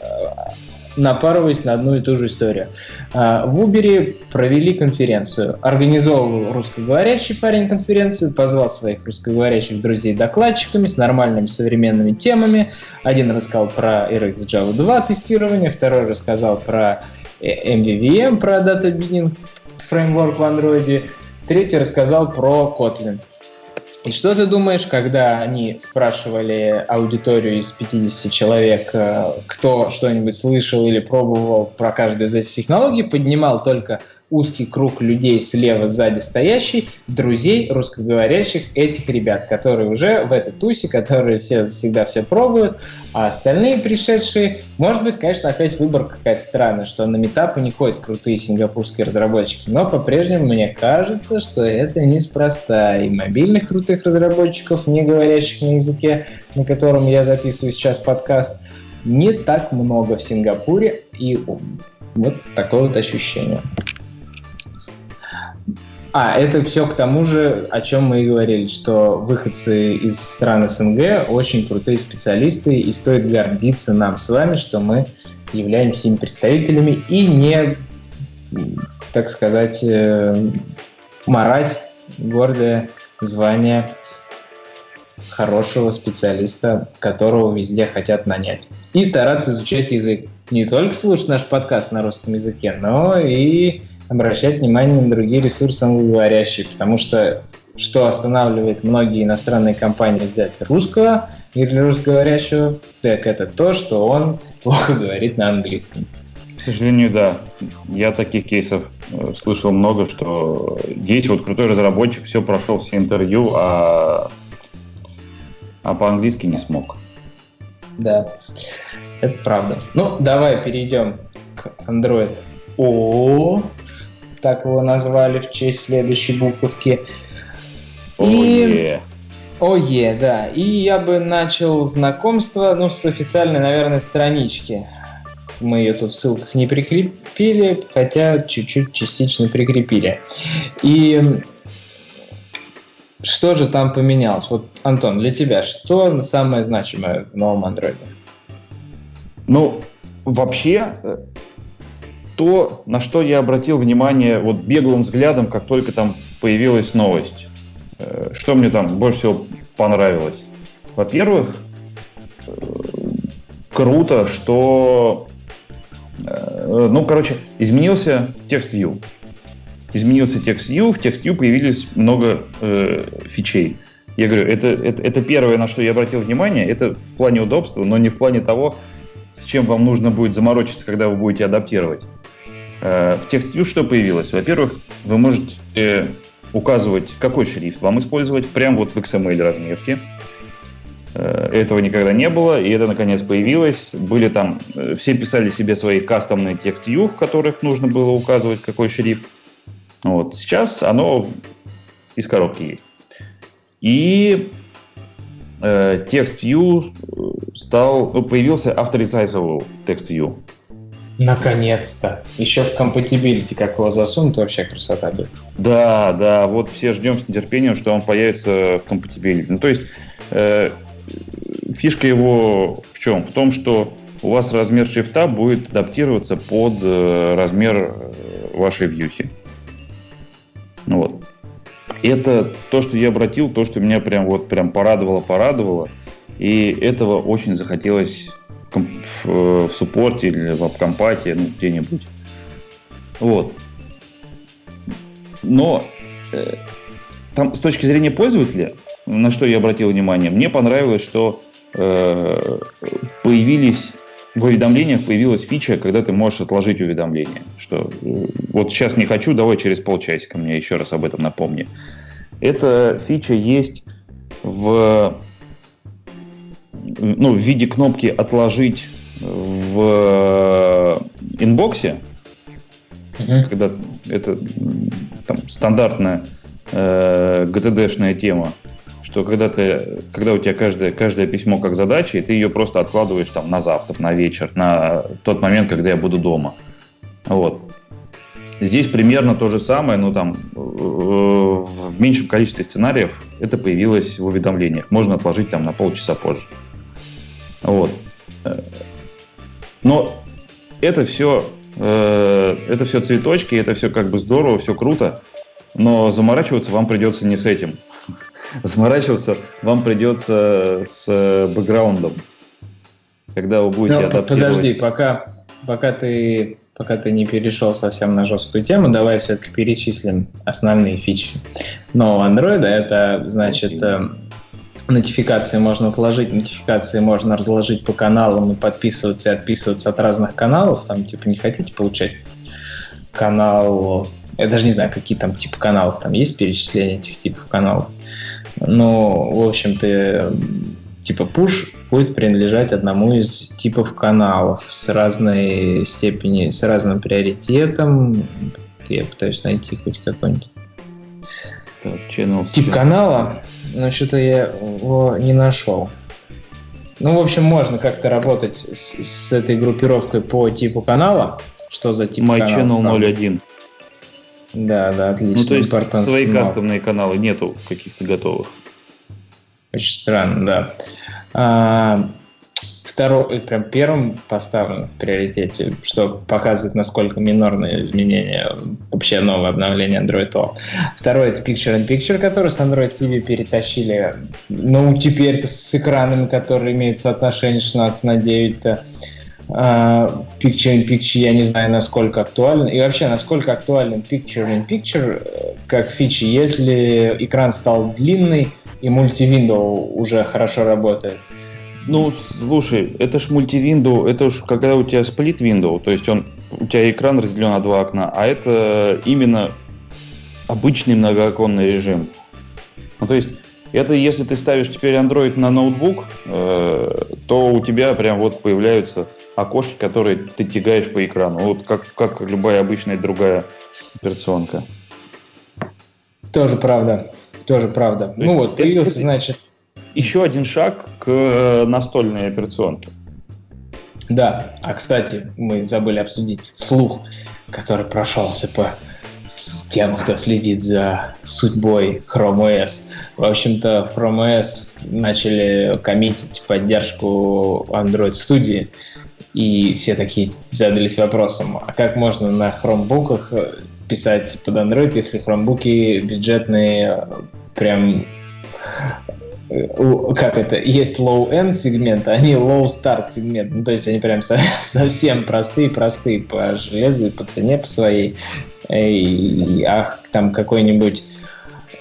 A: напарываясь на одну и ту же историю. А, в Uber провели конференцию. Организовывал русскоговорящий парень конференцию, позвал своих русскоговорящих друзей докладчиками с нормальными современными темами. Один рассказал про RX Java 2 тестирование, второй рассказал про MVVM, про Data Binding фреймворк в Android, третий рассказал про Kotlin. И что ты думаешь, когда они спрашивали аудиторию из 50 человек, э, кто что-нибудь слышал или пробовал про каждую из этих технологий, поднимал только узкий круг людей слева сзади стоящий, друзей русскоговорящих этих ребят, которые уже в этой тусе, которые все всегда все пробуют, а остальные пришедшие, может быть, конечно, опять выбор какая-то странная, что на метапы не ходят крутые сингапурские разработчики, но по-прежнему мне кажется, что это неспроста. И мобильных крутых разработчиков, не говорящих на языке, на котором я записываю сейчас подкаст, не так много в Сингапуре, и вот такое вот ощущение. А, это все к тому же, о чем мы и говорили, что выходцы из стран СНГ очень крутые специалисты, и стоит гордиться нам с вами, что мы являемся им представителями и не, так сказать, э, марать гордое звание хорошего специалиста, которого везде хотят нанять. И стараться изучать язык. Не только слушать наш подкаст на русском языке, но и обращать внимание на другие ресурсы англоговорящие, потому что что останавливает многие иностранные компании взять русского или русскоговорящего, так это то, что он плохо говорит на английском.
B: К сожалению, да. Я таких кейсов э, слышал много, что есть вот крутой разработчик, все прошел все интервью, а, а по-английски не смог.
A: Да, это правда. Ну, давай перейдем к Android О, так его назвали в честь следующей буковки. И... Ое, да. И я бы начал знакомство ну, с официальной, наверное, странички. Мы ее тут в ссылках не прикрепили, хотя чуть-чуть частично прикрепили. И что же там поменялось? Вот, Антон, для тебя что самое значимое в новом андроиде?
B: Ну, вообще, э, то, на что я обратил внимание вот беглым взглядом, как только там появилась новость. Э, что мне там больше всего понравилось? Во-первых, э, круто, что, ну, короче, изменился текст view изменился текст view, в текст view появились много э, фичей. Я говорю, это, это, это первое, на что я обратил внимание, это в плане удобства, но не в плане того, с чем вам нужно будет заморочиться, когда вы будете адаптировать. Э, в текст view что появилось? Во-первых, вы можете э, указывать, какой шрифт вам использовать, прямо вот в XML разметке. Э, этого никогда не было, и это наконец появилось. Были там, все писали себе свои кастомные текст в которых нужно было указывать, какой шрифт. Вот. Сейчас оно из коробки есть. И э, стал, ну, появился text view.
A: Наконец-то. Еще в compatibility, как его засунут, вообще красота будет.
B: Да, да, вот все ждем с нетерпением, что он появится в compatibility. Ну, то есть э, фишка его в чем? В том, что у вас размер шрифта будет адаптироваться под э, размер э, вашей вьюхи. Ну вот. Это то, что я обратил, то, что меня прям вот прям порадовало, порадовало. И этого очень захотелось в, в, в суппорте или в обкомпате, ну, где-нибудь. Вот. Но э, там с точки зрения пользователя, на что я обратил внимание, мне понравилось, что э, появились в уведомлениях появилась фича, когда ты можешь отложить уведомление. Что э, вот сейчас не хочу, давай через полчасика мне еще раз об этом напомни. Эта фича есть в, ну, в виде кнопки «Отложить» в инбоксе, uh-huh. когда это там, стандартная э, GTD-шная тема что когда, ты, когда у тебя каждое, каждое письмо как задача, и ты ее просто откладываешь там на завтра, на вечер, на тот момент, когда я буду дома. Вот. Здесь примерно то же самое, но там э, в меньшем количестве сценариев это появилось в уведомлениях. Можно отложить там на полчаса позже. Вот. Но это все, э, это все цветочки, это все как бы здорово, все круто, но заморачиваться вам придется не с этим заморачиваться вам придется с э, бэкграундом, когда вы будете
A: ну, адаптировать. Подожди, пока, пока ты пока ты не перешел совсем на жесткую тему, давай все-таки перечислим основные фичи нового Android. Это, значит, okay. Нотификации можно отложить, нотификации можно разложить по каналам и подписываться и отписываться от разных каналов. Там, типа, не хотите получать канал... Я даже не знаю, какие там типы каналов. Там есть перечисление этих типов каналов. Но, в общем-то, типа push будет принадлежать одному из типов каналов с разной степенью, с разным приоритетом. Я пытаюсь найти хоть какой-нибудь так, channel тип канала, но что-то я его не нашел. Ну, в общем, можно как-то работать с, с этой группировкой по типу канала. Что за тип
B: My канала? Channel 01.
A: Да, да, отлично.
B: Ну, то есть Important свои Small. кастомные каналы нету каких-то готовых.
A: Очень странно, да. А, второй, прям первым поставлен в приоритете, что показывает, насколько минорные изменения вообще новое обновление Android O. Второй это Picture in Picture, который с Android TV перетащили. Ну, теперь с экранами, которые имеют соотношение 16 на 9, Uh, picture in Picture я не знаю, насколько актуален. И вообще, насколько актуален Picture in Picture э, как фича, если экран стал длинный и мультивиндоу уже хорошо работает.
B: Ну, слушай, это ж мультивиндоу, это уж когда у тебя сплит window, то есть он, у тебя экран разделен на два окна, а это именно обычный многооконный режим. Ну, то есть это если ты ставишь теперь Android на ноутбук, э, то у тебя прям вот появляются окошки, которые ты тягаешь по экрану. Вот как, как любая обычная другая операционка.
A: Тоже правда. Тоже правда. То ну вот, появился, значит...
B: Еще один шаг к э, настольной операционке.
A: Да, а кстати, мы забыли обсудить слух, который прошелся по тем, кто следит за судьбой Chrome OS. В общем-то, в Chrome OS начали коммитить поддержку Android Studio, и все такие задались вопросом, а как можно на хромбуках писать под Android, если хромбуки бюджетные прям как это, есть low-end сегмент, а они low-start сегмент. Ну, то есть они прям совсем простые-простые по железу и по цене по своей. И, ах, там какой-нибудь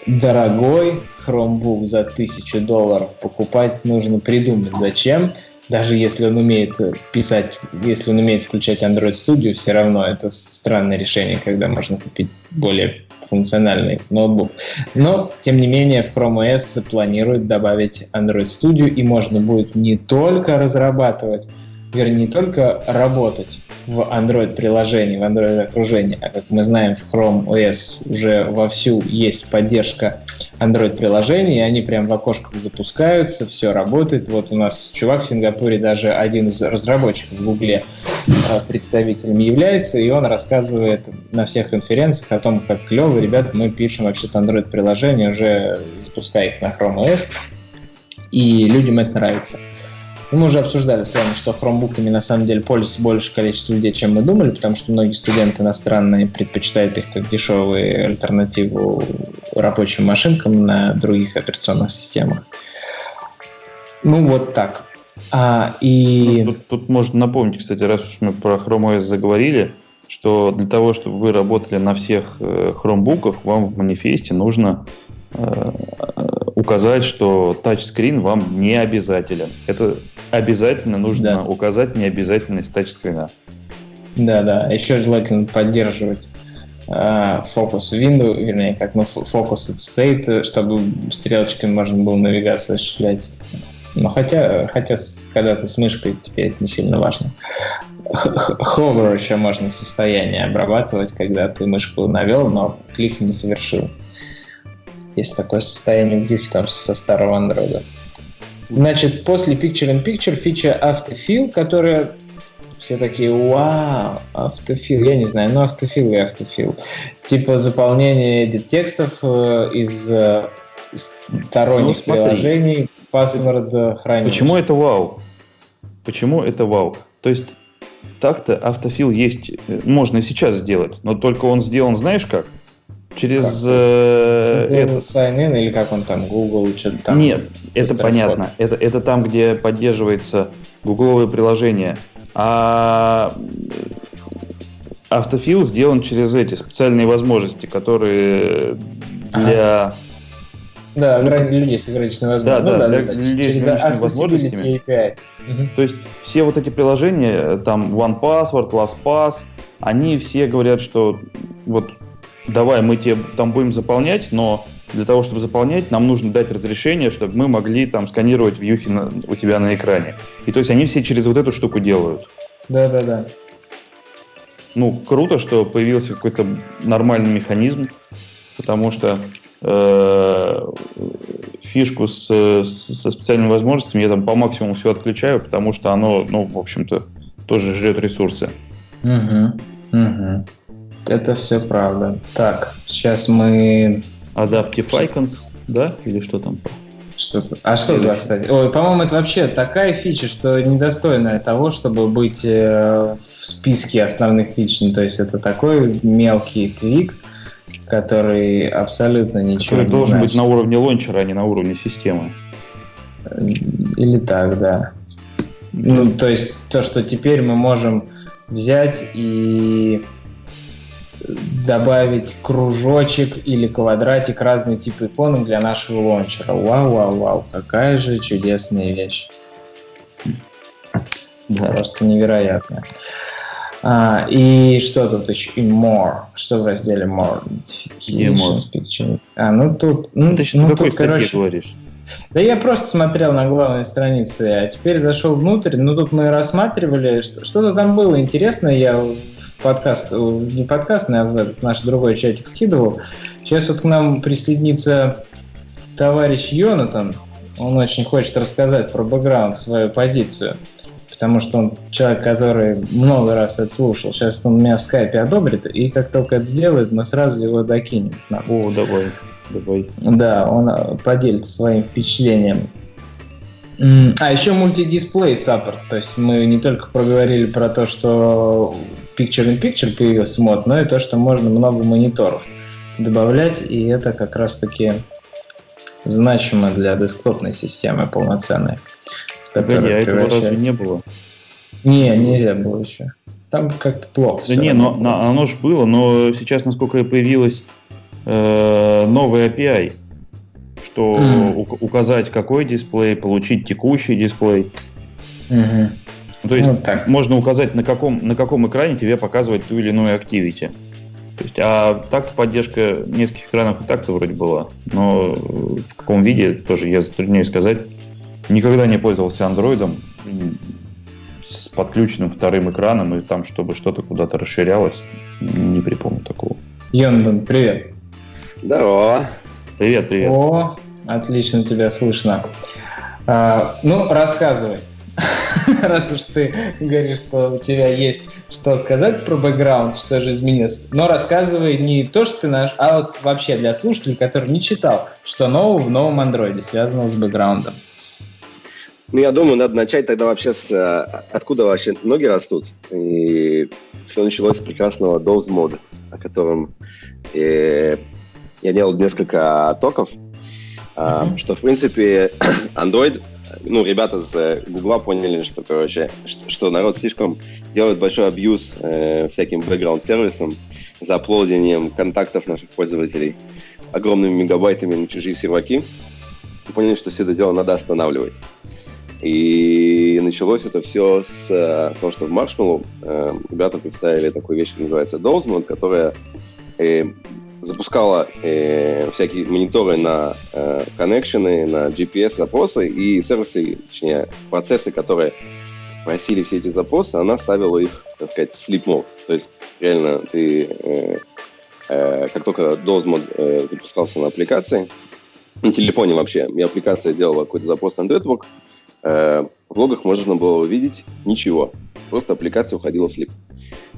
A: дорогой Chromebook за тысячу долларов покупать нужно придумать, зачем. Даже если он умеет писать, если он умеет включать Android Studio, все равно это странное решение, когда можно купить более функциональный ноутбук. Но, тем не менее, в Chrome OS планируют добавить Android Studio, и можно будет не только разрабатывать вернее, не только работать в Android-приложении, в Android-окружении, а как мы знаем, в Chrome OS уже вовсю есть поддержка Android-приложений, и они прям в окошках запускаются, все работает. Вот у нас чувак в Сингапуре, даже один из разработчиков в Гугле э, представителем является, и он рассказывает на всех конференциях о том, как клево, ребят, мы пишем вообще-то Android-приложения, уже запуская их на Chrome OS, и людям это нравится. Мы уже обсуждали с вами, что хромбуками на самом деле пользуется большее количество людей, чем мы думали, потому что многие студенты иностранные предпочитают их как дешевые альтернативу рабочим машинкам на других операционных системах. Ну, вот так. А, и...
B: Ну, тут, тут можно напомнить, кстати, раз уж мы про Chrome OS заговорили, что для того, чтобы вы работали на всех хромбуках, вам в манифесте нужно э, указать, что тачскрин вам не обязателен. Это обязательно нужно да. указать необязательность тачскрина.
A: Да, да. Еще желательно поддерживать э, фокус window, вернее, как ну, фокус state, чтобы стрелочками можно было навигацию осуществлять. Но хотя, хотя когда ты с мышкой, теперь это не сильно важно. Hover еще можно состояние обрабатывать, когда ты мышку навел, но клик не совершил. Есть такое состояние у каких там со старого андроида. Значит, после Picture-in-Picture фича Autofill, которая все такие, вау, автофил, я не знаю, но автофил и автофил. Типа заполнение текстов э, из э, сторонних ну, приложений, password хранения.
B: Почему это вау? Почему это вау? То есть так-то автофил есть, э, можно и сейчас сделать, но только он сделан, знаешь как? Через э,
A: это... Sign in или как он там, Google, что-то там?
B: Нет, это понятно. Это, это там, где поддерживается гугловое приложение. А автофил сделан через эти специальные возможности, которые для... Ага.
A: Да, ну, людей с ограниченными
B: возможностями. Да, ну, да, да, да, людей через с ограниченными возможностями. API. Угу. То есть все вот эти приложения, там OnePassword, LastPass, они все говорят, что вот давай мы тебе там будем заполнять, но для того, чтобы заполнять, нам нужно дать разрешение, чтобы мы могли там сканировать вьюхи на, у тебя на экране. И то есть они все через вот эту штуку делают.
A: Да, да, да.
B: Ну, круто, что появился какой-то нормальный механизм, потому что э, фишку с, с, со специальными возможностями я там по максимуму все отключаю, потому что оно, ну, в общем-то, тоже жрет ресурсы.
A: Угу, угу. Это все правда. Так, сейчас мы...
B: Adaptive Icons, да? Или что там?
A: Что а что за, кстати? Ой, по-моему, это вообще такая фича, что недостойная того, чтобы быть э, в списке основных фич. Ну, то есть это такой мелкий твик, который абсолютно ничего который
B: не должен значит. быть на уровне лончера, а не на уровне системы.
A: Или так, да. Ну, то есть то, что теперь мы можем взять и добавить кружочек или квадратик, разные типы иконок для нашего лончера. Вау, вау, вау, какая же чудесная вещь. Да. Просто невероятно. А, и что тут еще? И more. Что в разделе more?
B: Где more?
A: Picture. А, ну тут... Ну,
B: Ты ну, какой тут, короче, говоришь?
A: Да я просто смотрел на главной странице, а теперь зашел внутрь. Ну, тут мы рассматривали, что-то там было интересное. Я подкаст, не подкаст, а в этот наш другой чатик скидывал. Сейчас вот к нам присоединится товарищ Йонатан. Он очень хочет рассказать про бэкграунд, свою позицию потому что он человек, который много раз это слушал. Сейчас он меня в скайпе одобрит, и как только это сделает, мы сразу его докинем.
B: О, давай, давай.
A: Да, он э, поделится своим впечатлением. А, еще мультидисплей саппорт. То есть мы не только проговорили про то, что Picture-in-Picture появился мод, но и то, что можно много мониторов добавлять, и это как раз-таки значимо для десктопной системы полноценной.
B: Погоди, а этого разве не было?
A: Не, нельзя было еще. Там как-то плохо.
B: Да не, но, но оно же было, но сейчас, насколько я появилась э, новый API, что mm. у, указать какой дисплей, получить текущий дисплей.
A: Mm-hmm.
B: То есть ну, так. можно указать, на каком, на каком экране тебе показывать ту или иную activity. То есть, а так-то поддержка нескольких экранов и так-то вроде была. Но в каком виде, тоже я затрудняюсь сказать. Никогда не пользовался андроидом с подключенным вторым экраном, и там, чтобы что-то куда-то расширялось, не припомню такого.
A: Йондон, привет.
C: Здорово.
B: Привет, привет.
A: О, отлично тебя слышно. А, ну, рассказывай. Раз уж ты говоришь, что у тебя есть что сказать про бэкграунд, что же изменилось. Но рассказывай не то, что ты наш, а вот вообще для слушателей, который не читал, что нового в новом андроиде, связанного с бэкграундом.
C: Ну, я думаю, надо начать тогда вообще с э, откуда вообще ноги растут. И все началось с прекрасного Dose мода, о котором э, я делал несколько токов, mm-hmm. что, в принципе, Android, ну, ребята с Гугла поняли, что, короче, что, народ слишком делает большой абьюз э, всяким бэкграунд-сервисам за аплодением контактов наших пользователей огромными мегабайтами на чужие серваки. Поняли, что все это дело надо останавливать. И началось это все с э, того, что в Marshmallow э, ребята представили такую вещь, как называется Dozmod, которая э, запускала э, всякие мониторы на э, коннекшены, на GPS-запросы и сервисы, точнее, процессы, которые просили все эти запросы, она ставила их, так сказать, в sleep mode. То есть реально ты, э, э, как только Dozmod э, запускался на аппликации, на телефоне вообще, и аппликация делала какой-то запрос на Network, Э, в логах можно было увидеть ничего. Просто аппликация уходила в слип.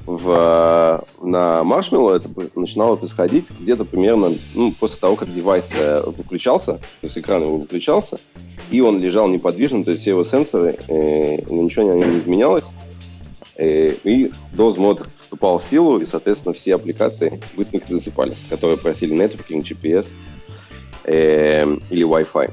C: В, на Marshmallow это начинало происходить где-то примерно ну, после того, как девайс э, выключался, то есть экран его выключался, и он лежал неподвижно, то есть все его сенсоры, э, ничего не, не изменялось, э, и DOS мод вступал в силу, и, соответственно, все аппликации быстренько засыпали, которые просили networking, GPS э, или Wi-Fi.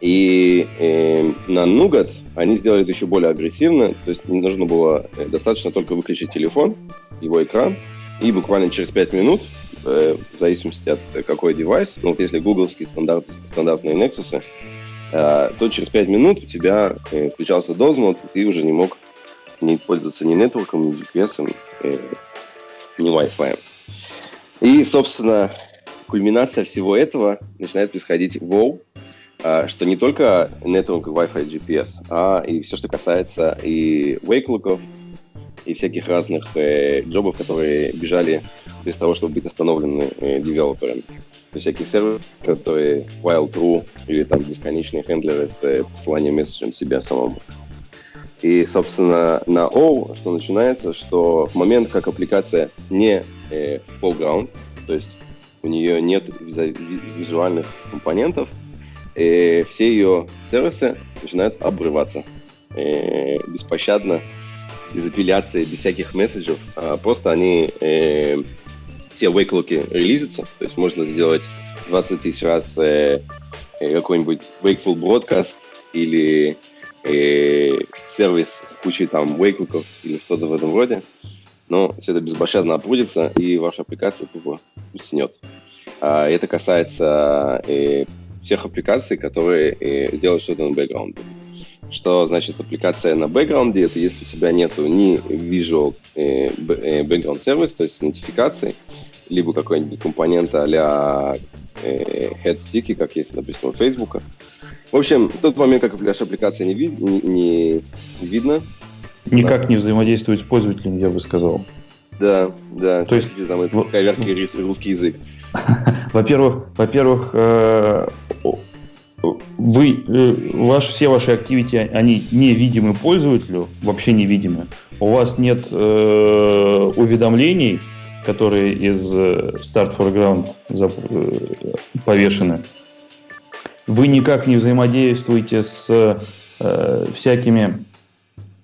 C: И э, на Nougat они сделали это еще более агрессивно, то есть не нужно было э, достаточно только выключить телефон, его экран, и буквально через 5 минут, э, в зависимости от э, какой девайс, ну вот если гугловские стандарт, стандартные Nexus, то через 5 минут у тебя э, включался DOS и ты уже не мог не пользоваться ни нетворком, ни GPS, ни Wi-Fi. И, собственно, кульминация всего этого начинает происходить в WoW, что не только Network, Wi-Fi, GPS, а и все, что касается и wake и всяких разных э, джобов, которые бежали без того, чтобы быть остановлены э, девелоперами. То есть всякие серверы, которые while true, или там бесконечные хендлеры с э, посыланием месседжем себе самому. И, собственно, на O что начинается, что в момент, как аппликация не э, full ground, то есть у нее нет визуальных компонентов, и все ее сервисы начинают обрываться и беспощадно, без апелляции, без всяких месседжев. А просто они э, все вейклоки релизятся, то есть можно сделать 20 тысяч раз э, какой-нибудь wakeful broadcast или и сервис с кучей там вейкликов или что-то в этом роде, но все это безбашенно опрудится, и ваша аппликация тупо уснет. А, это касается и всех аппликаций, которые и делают что-то на бэкграунде. Что значит аппликация на бэкграунде? Это если у тебя нету ни Visual э, э, Background Service, то есть нотификации, либо какой-нибудь компонент а-ля э, head как есть, написано у Facebook. В общем, в тот момент, как ваша аппликация не, вид, не, не видно.
B: Никак да. не взаимодействует с пользователем, я бы сказал.
C: Да, да.
B: То есть
C: за мой коверкий русский язык.
B: Во-первых, во-первых, э, вы, э, ваш, все ваши активити, они невидимы пользователю, вообще невидимы. У вас нет э, уведомлений, которые из э, Start Foreground повешены. Вы никак не взаимодействуете с э, всякими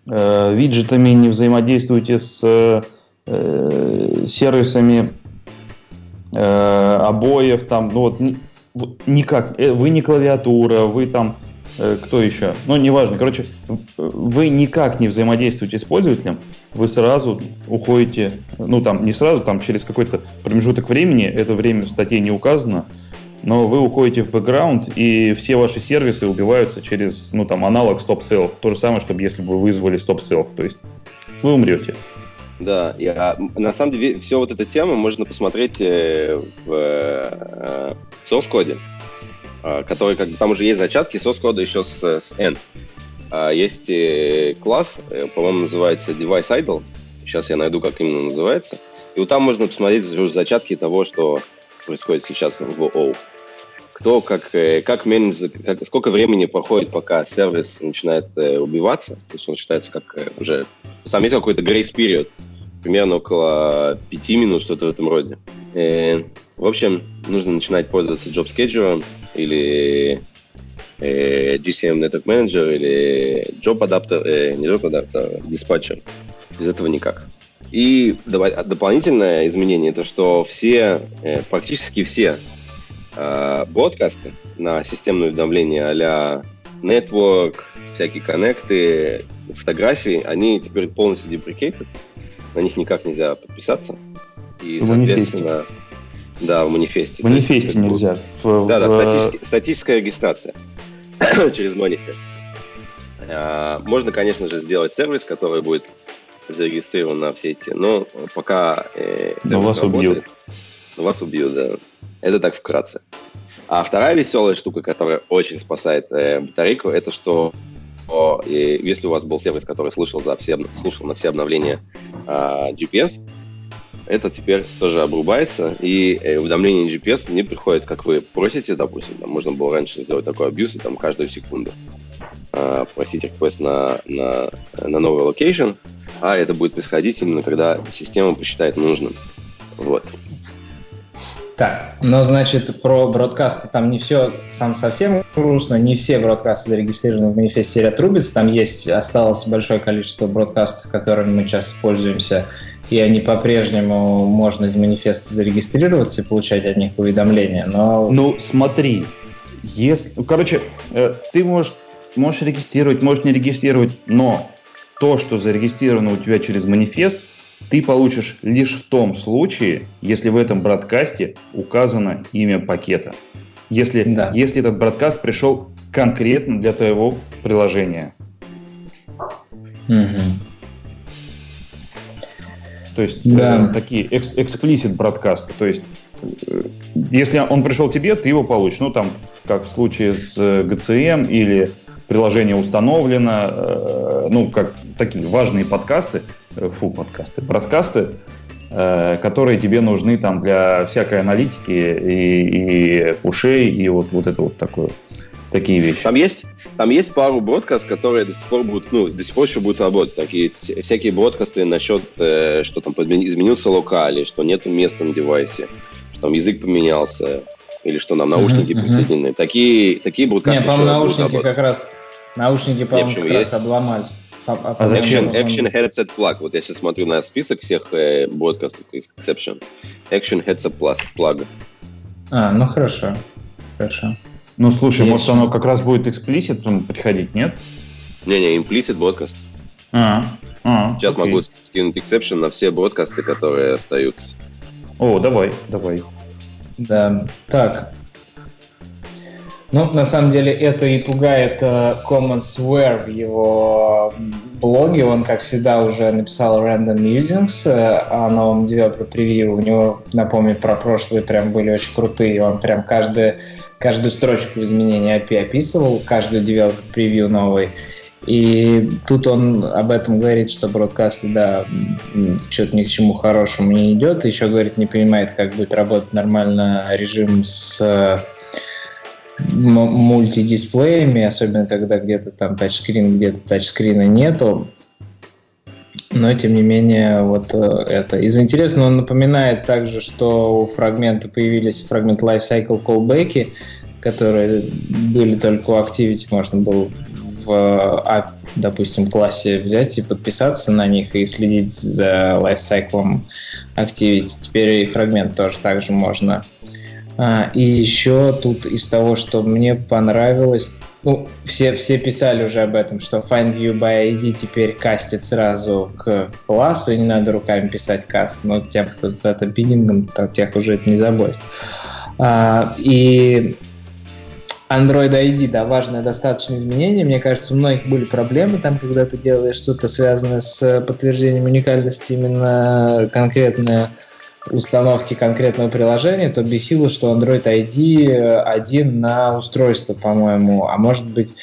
B: э, виджетами, не взаимодействуете с э, сервисами э, обоев, там, ну вот никак, э, вы не клавиатура, вы там, э, кто еще, ну, неважно, короче, вы никак не взаимодействуете с пользователем, вы сразу уходите, ну, там, не сразу, там, через какой-то промежуток времени, это время в статье не указано, но вы уходите в бэкграунд, и все ваши сервисы убиваются через, ну, там, аналог стоп-селф. То же самое, чтобы если бы вы вызвали стоп-селф. То есть вы умрете.
C: Да, а, на самом деле все вот эта тема можно посмотреть э, в э, source коде, э, который как бы там уже есть зачатки source кода еще с, с N. Э, есть класс, по-моему, называется device idle. Сейчас я найду, как именно называется. И вот там можно посмотреть уже зачатки того, что происходит сейчас в O. Кто как, как менеджер, как, сколько времени проходит, пока сервис начинает убиваться, то есть он считается как уже, сам есть какой-то grace period, примерно около 5 минут, что-то в этом роде. Э, в общем, нужно начинать пользоваться Job Scheduler или э, GCM Network Manager или Job Adapter, э, не Job Adapter, Dispatcher. Без этого никак. И дополнительное изменение это что все, э, практически все э, бродкасты на системное уведомление а-ля Network, всякие коннекты, фотографии, они теперь полностью deprecated на них никак нельзя подписаться. И, в соответственно, манифесте. да, в манифесте.
B: В манифесте есть, нельзя.
C: В, да, да, статистическая, статическая регистрация через манифест. А, можно, конечно же, сделать сервис, который будет зарегистрирован на все эти, но пока
B: э, но вас работает, убьют.
C: Вас убьют, да. Это так вкратце. А вторая веселая штука, которая очень спасает э, батарейку, это что и если у вас был сервис, который слушал, за все, слушал на все обновления а, GPS, это теперь тоже обрубается, и э, уведомление GPS не приходит, как вы просите, допустим, там можно было раньше сделать такой абьюз, и там каждую секунду э, просить request на, на, на новый location, а это будет происходить именно когда система посчитает нужным. Вот.
A: Так, но значит про broadcast ы там не все сам совсем грустно, не все broadcast ы зарегистрированы в манифесте отрубятся, там есть, осталось большое количество broadcast ов, которыми мы сейчас пользуемся, и они по-прежнему можно из манифеста зарегистрироваться и получать от них уведомления, но...
B: Ну, смотри, если, короче, э, ты можешь, можешь регистрировать, можешь не регистрировать, но то, что зарегистрировано у тебя через манифест, ты получишь лишь в том случае, если в этом бродкасте указано имя пакета. Если, да. если этот бродкаст пришел конкретно для твоего приложения. Угу. То есть да. э, такие экс, explicit бродкасты. То есть э, если он пришел тебе, ты его получишь. Ну, там, как в случае с GCM э, или приложение установлено, э, ну, как такие важные подкасты, фу, подкасты, бродкасты, э, которые тебе нужны там для всякой аналитики и, и ушей, и вот, вот это вот такое такие вещи.
C: Там есть, там есть пару бродкаст, которые до сих пор будут, ну, до сих пор еще будут работать. Такие всякие бродкасты насчет, э, что там изменился локали, что нет места на девайсе, что там язык поменялся, или что нам наушники uh-huh, присоединены. Uh-huh. Такие, такие бродкасты
A: Нет, по-моему, наушники как раз Наушники, по-моему, как есть. раз обломались.
C: А, а, а зачем? Action Headset Plug. Вот я сейчас смотрю на список всех э, бродкастов Exception. Action Headset Plus Plug.
A: А, ну хорошо. Хорошо.
B: Ну, слушай, Есть. может, оно как раз будет эксплисит приходить, нет?
C: Не-не, implicit broadcast. А, а, Сейчас окей. могу скинуть exception на все бродкасты, которые остаются.
B: О, давай, давай.
A: Да, так. Ну, на самом деле, это и пугает uh, Commonsware в его блоге. Он, как всегда, уже написал Random Musings uh, о новом developer превью. У него, напомню, про прошлые прям были очень крутые. Он прям каждый, каждую строчку изменения API описывал, каждый developer превью новый. И тут он об этом говорит, что бродкасты, да, что-то ни к чему хорошему не идет. Еще, говорит, не понимает, как будет работать нормально режим с э, мультидисплеями, особенно когда где-то там тачскрин, где-то тачскрина нету. Но, тем не менее, вот э, это. Из интересного он напоминает также, что у фрагмента появились фрагмент lifecycle callback, которые были только у Activity, можно было в, а, допустим, классе взять и подписаться на них и следить за лайфсайклом Activity. Теперь и фрагмент тоже также можно. А, и еще тут из того, что мне понравилось, ну, все, все писали уже об этом, что FindView by ID теперь кастит сразу к классу, и не надо руками писать каст. Но тем, кто с дата-биддингом, тех уже это не заботит. А, и Android ID, да, важное достаточно изменение. Мне кажется, у многих были проблемы там, когда ты делаешь что-то связанное с подтверждением уникальности именно конкретной установки конкретного приложения, то бесило, что Android ID один на устройство, по-моему, а может быть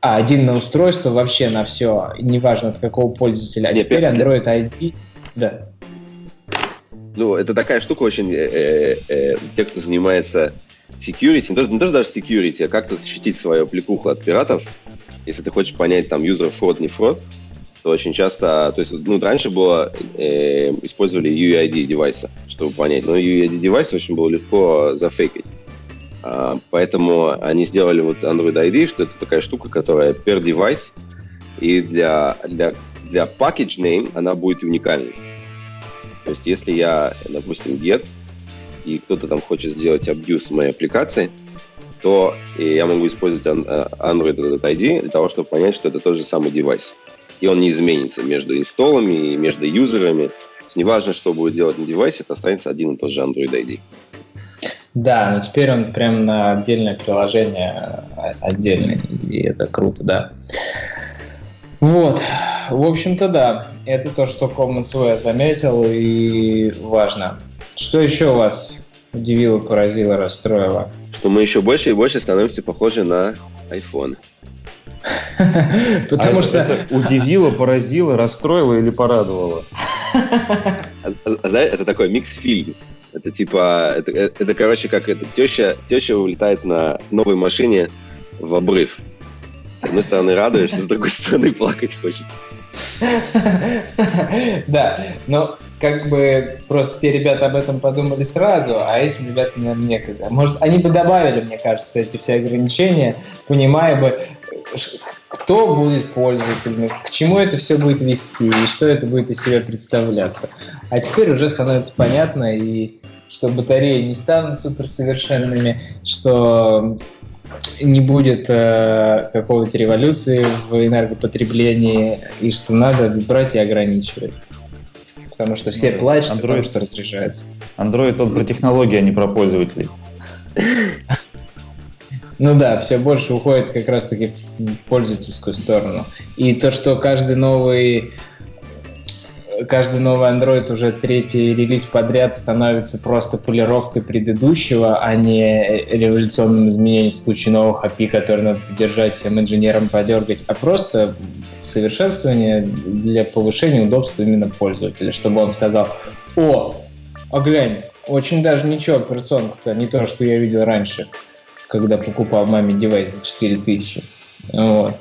A: а, один на устройство вообще на все, неважно от какого пользователя. А Нет, теперь Android ID, да.
C: Ну, это такая штука очень, э, э, э, те, кто занимается security, не даже, не даже security, а как-то защитить свою аппликуху от пиратов, если ты хочешь понять, там, юзер фрод, не фрод, очень часто, то есть, ну, раньше было, э, использовали UID девайса, чтобы понять, но UID девайс очень было легко зафейкать. А, поэтому они сделали вот Android ID, что это такая штука, которая per девайс, и для, для, для package name она будет уникальной. То есть, если я, допустим, get, и кто-то там хочет сделать абьюз моей аппликации, то я могу использовать э, Android ID для того, чтобы понять, что это тот же самый девайс. И он не изменится между инсталлами и между юзерами. Неважно, что будет делать на девайсе, это останется один и тот же Android ID.
A: Да, но теперь он прям на отдельное приложение э, отдельный, и это круто, да. Вот, в общем-то, да, это то, что Commons заметил, и важно. Что еще вас удивило, поразило, расстроило?
C: Что мы еще больше и больше становимся похожи на iPhone.
B: Потому а что... Это удивило, поразило, расстроило или порадовало?
C: А, а, знаешь, это такой микс feelings. Это типа, это, это, короче, как это, теща, теща улетает на новой машине в обрыв. С одной стороны радуешься, с другой стороны плакать хочется.
A: Да, но как бы просто те ребята об этом подумали сразу, а этим ребятам, наверное, некогда. Может, они бы добавили, мне кажется, эти все ограничения, понимая бы, кто будет пользователем, к чему это все будет вести, и что это будет из себя представляться. А теперь уже становится понятно, и что батареи не станут суперсовершенными, что не будет э, какого-то революции в энергопотреблении, и что надо брать и ограничивать. Потому что все плачут, Android, потому что разряжается.
B: Android он про технологии, а не про пользователей.
A: Ну да, все больше уходит как раз-таки в пользовательскую сторону. И то, что каждый новый каждый новый Android уже третий релиз подряд становится просто полировкой предыдущего, а не революционным изменением с кучей новых API, которые надо поддержать всем инженерам подергать, а просто совершенствование для повышения удобства именно пользователя, чтобы он сказал, о, а глянь, очень даже ничего, операционка-то не то, что я видел раньше, когда покупал маме девайс за 4000. Вот.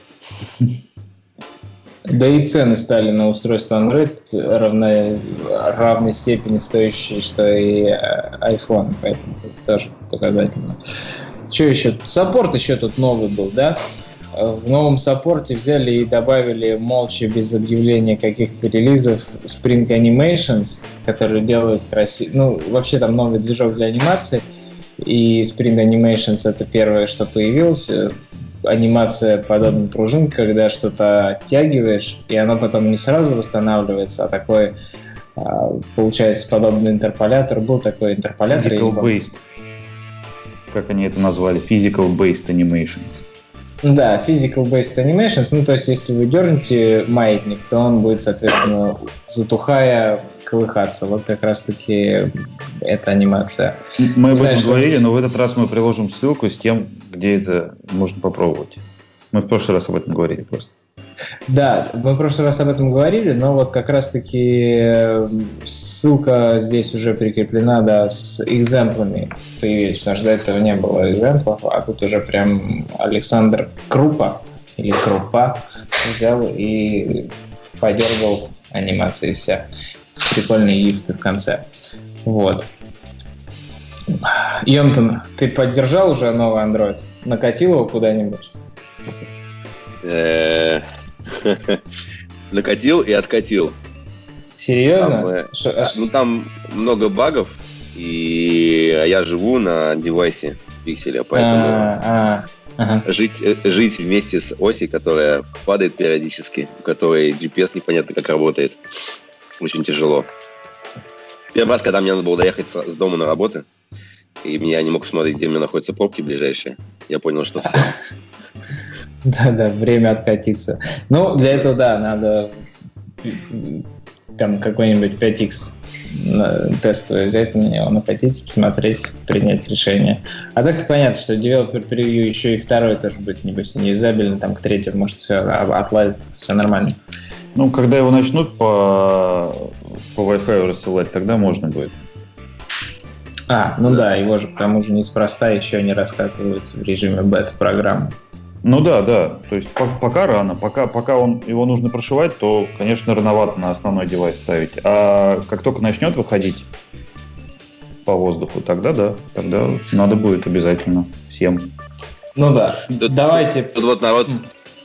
A: Да и цены стали на устройство Android равной, равной степени стоящие, что и э, iPhone, поэтому это тоже показательно. Что еще? Саппорт еще тут новый был, да? В новом саппорте взяли и добавили молча, без объявления каких-то релизов, Spring Animations, которые делают красиво. Ну, вообще там новый движок для анимации. И Spring Animations это первое, что появилось анимация подобная пружинка, когда что-то оттягиваешь, и оно потом не сразу восстанавливается, а такой а, получается подобный интерполятор. Был такой интерполятор.
B: Physical based. Как они это назвали? Physical based animations.
A: Да, physical based animations. Ну, то есть, если вы дернете маятник, то он будет, соответственно, затухая, колыхаться. Вот как раз-таки эта анимация.
B: Мы об этом говорили, но в этот раз мы приложим ссылку с тем, где это можно попробовать. Мы в прошлый раз об этом говорили просто.
A: Да, мы в прошлый раз об этом говорили, но вот как раз-таки э, ссылка здесь уже прикреплена, да, с экземплами появились, потому что до этого не было экземплов, а тут уже прям Александр Крупа или Крупа взял и подергал анимации вся с прикольной гифкой в конце. Вот. Йонтон, ты поддержал уже новый Android? Накатил его куда-нибудь?
C: Э, накатил и откатил.
A: Серьезно? Там,
C: э, а ну, там много багов, и я живу на девайсе пикселя, поэтому а, а, жить, э, жить вместе с осью, которая падает периодически, у которой GPS непонятно как работает, очень тяжело. Первый раз, когда мне надо было доехать с, дома на работу, и я не мог посмотреть, где у меня находятся пробки ближайшие, я понял, что все.
A: Да-да, время откатиться. Ну, для этого, да, надо там какой-нибудь 5x тестовый взять на него, накатить, посмотреть, принять решение. А так-то понятно, что Developer Preview еще и второй тоже будет, небось, неюзабельный, там к третьему, может, все отладит, все нормально.
B: Ну, когда его начнут по, по Wi-Fi рассылать, тогда можно будет.
A: А, ну да, его же к тому же неспроста еще не раскатывают в режиме бета-программы.
B: Ну да, да. То есть пока рано, пока, пока он, его нужно прошивать, то, конечно, рановато на основной девайс ставить. А как только начнет выходить по воздуху, тогда да, тогда надо будет обязательно всем.
A: Ну да. Тут, Давайте.
C: Тут вот народ,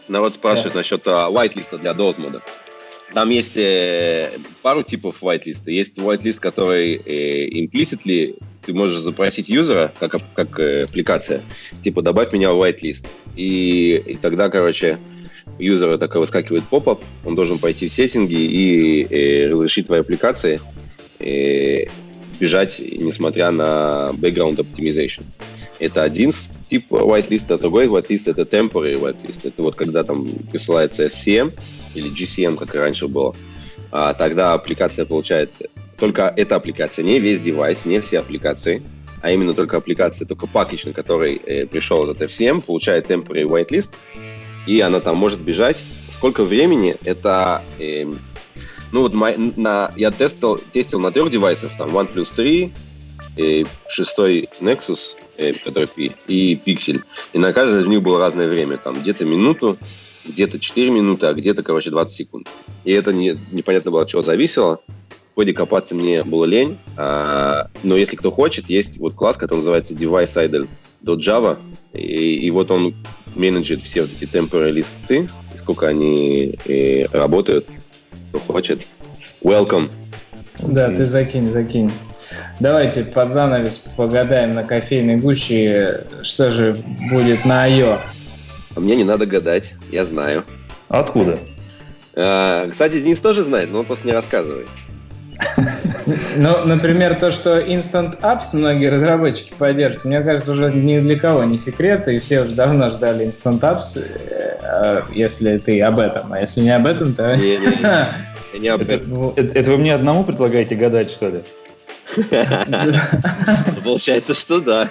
C: народ спрашивает да. насчет а, whitelist для DOS Там есть э, пару типов whitelist. Есть whitelist, который э, implicitly ты можешь запросить юзера, как, как э, аппликация, типа добавь меня в whitelist. И, и тогда, короче, у юзера такой выскакивает поп-ап, он должен пойти в сеттинги и, и э, разрешить твоей аппликации и э, бежать, несмотря на background optimization. Это один тип whitelist, а другой whitelist это temporary whitelist. Это вот когда там присылается FCM или GCM, как и раньше было. А тогда аппликация получает только эта аппликация, не весь девайс, не все аппликации, а именно только аппликация, только пакетч, на который э, пришел этот FCM, получает temporary whitelist, и она там может бежать. Сколько времени? Это, э, ну вот мой, на, я тестил, тестил на трех девайсах, там OnePlus 3, э, шестой Nexus, который P, и Pixel. И на каждом из них было разное время, там где-то минуту, где-то 4 минуты, а где-то, короче, 20 секунд. И это не, непонятно было, от чего зависело коде копаться мне было лень, а, но если кто хочет, есть вот класс, который называется device-idle.java, и, и вот он менеджит все вот эти temporary листы, сколько они и э, работают, кто хочет. Welcome.
A: Да, ты закинь, закинь. Давайте под занавес погадаем на кофейной гуще, что же будет на Айо.
C: А мне не надо гадать, я знаю.
B: Откуда?
C: А, кстати, Денис тоже знает, но он просто не рассказывает.
A: Ну, например, то, что Instant Apps многие разработчики поддерживают, мне кажется, уже ни для кого не секрет, и все уже давно ждали Instant Apps, э, если ты об этом. А если не об этом, то... Не, не,
B: не, не об этом. Это, это вы мне одному предлагаете гадать, что ли?
C: Получается, что да.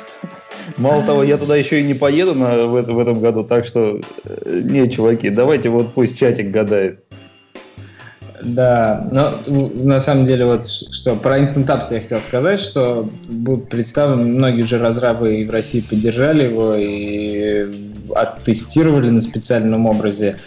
B: Мало того, я туда еще и не поеду на, в, в этом году, так что э, не, чуваки, давайте вот пусть чатик гадает.
A: Да, но на самом деле вот что про Instant Apps я хотел сказать, что будут представлены, многие уже разрабы и в России поддержали его и оттестировали на специальном образе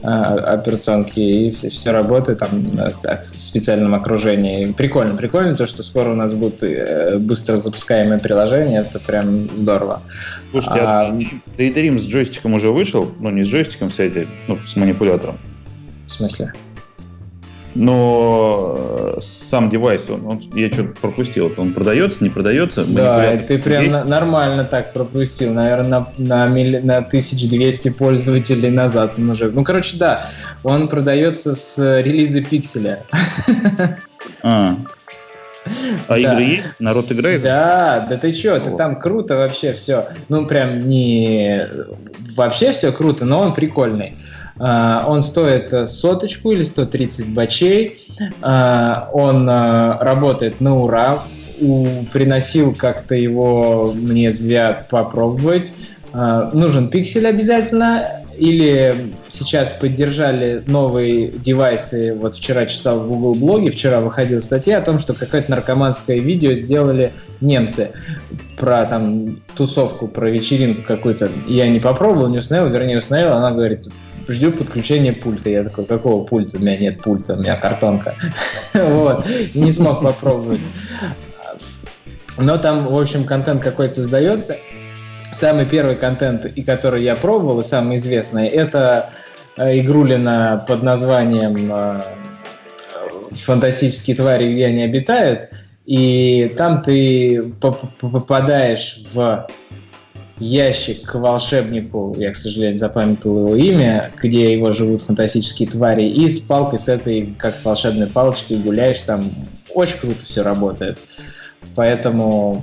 A: э, операционки, и все, все работает там в специальном окружении. Прикольно, прикольно то, что скоро у нас будут э, быстро запускаемые приложения, это прям здорово.
B: Слушайте, а, а Daydream с джойстиком уже вышел? Ну, не с джойстиком, кстати, ну, с манипулятором.
A: В смысле?
B: Но э, сам девайс, он, он, я что-то пропустил, он продается, не продается?
A: Да, ты прям на, нормально так пропустил, наверное, на, на, на 1200 пользователей назад он уже. Ну, короче, да, он продается с релиза пикселя.
B: А, а да. игры есть? Народ играет?
A: Да, да ты чё, ты там круто вообще все. Ну, прям не... Вообще все круто, но он прикольный. Uh, он стоит соточку или 130 бачей. Uh, он uh, работает на ура. У, приносил как-то его мне Звят попробовать. Нужен пиксель обязательно или сейчас поддержали новые девайсы. Вот вчера читал в Google блоге, вчера выходила статья о том, что какое-то наркоманское видео сделали немцы про там тусовку, про вечеринку какую-то. Я не попробовал, не установил, вернее установил, она говорит, жду подключения пульта. Я такой, какого пульта? У меня нет пульта, у меня картонка. Вот, не смог попробовать. Но там, в общем, контент какой-то создается. Самый первый контент, и который я пробовал, и самый известный, это э, игрулина под названием э, «Фантастические твари, где они обитают», и там ты попадаешь в ящик к волшебнику, я, к сожалению, запамятовал его имя, где его живут фантастические твари, и с палкой с этой, как с волшебной палочкой, гуляешь там. Очень круто все работает. Поэтому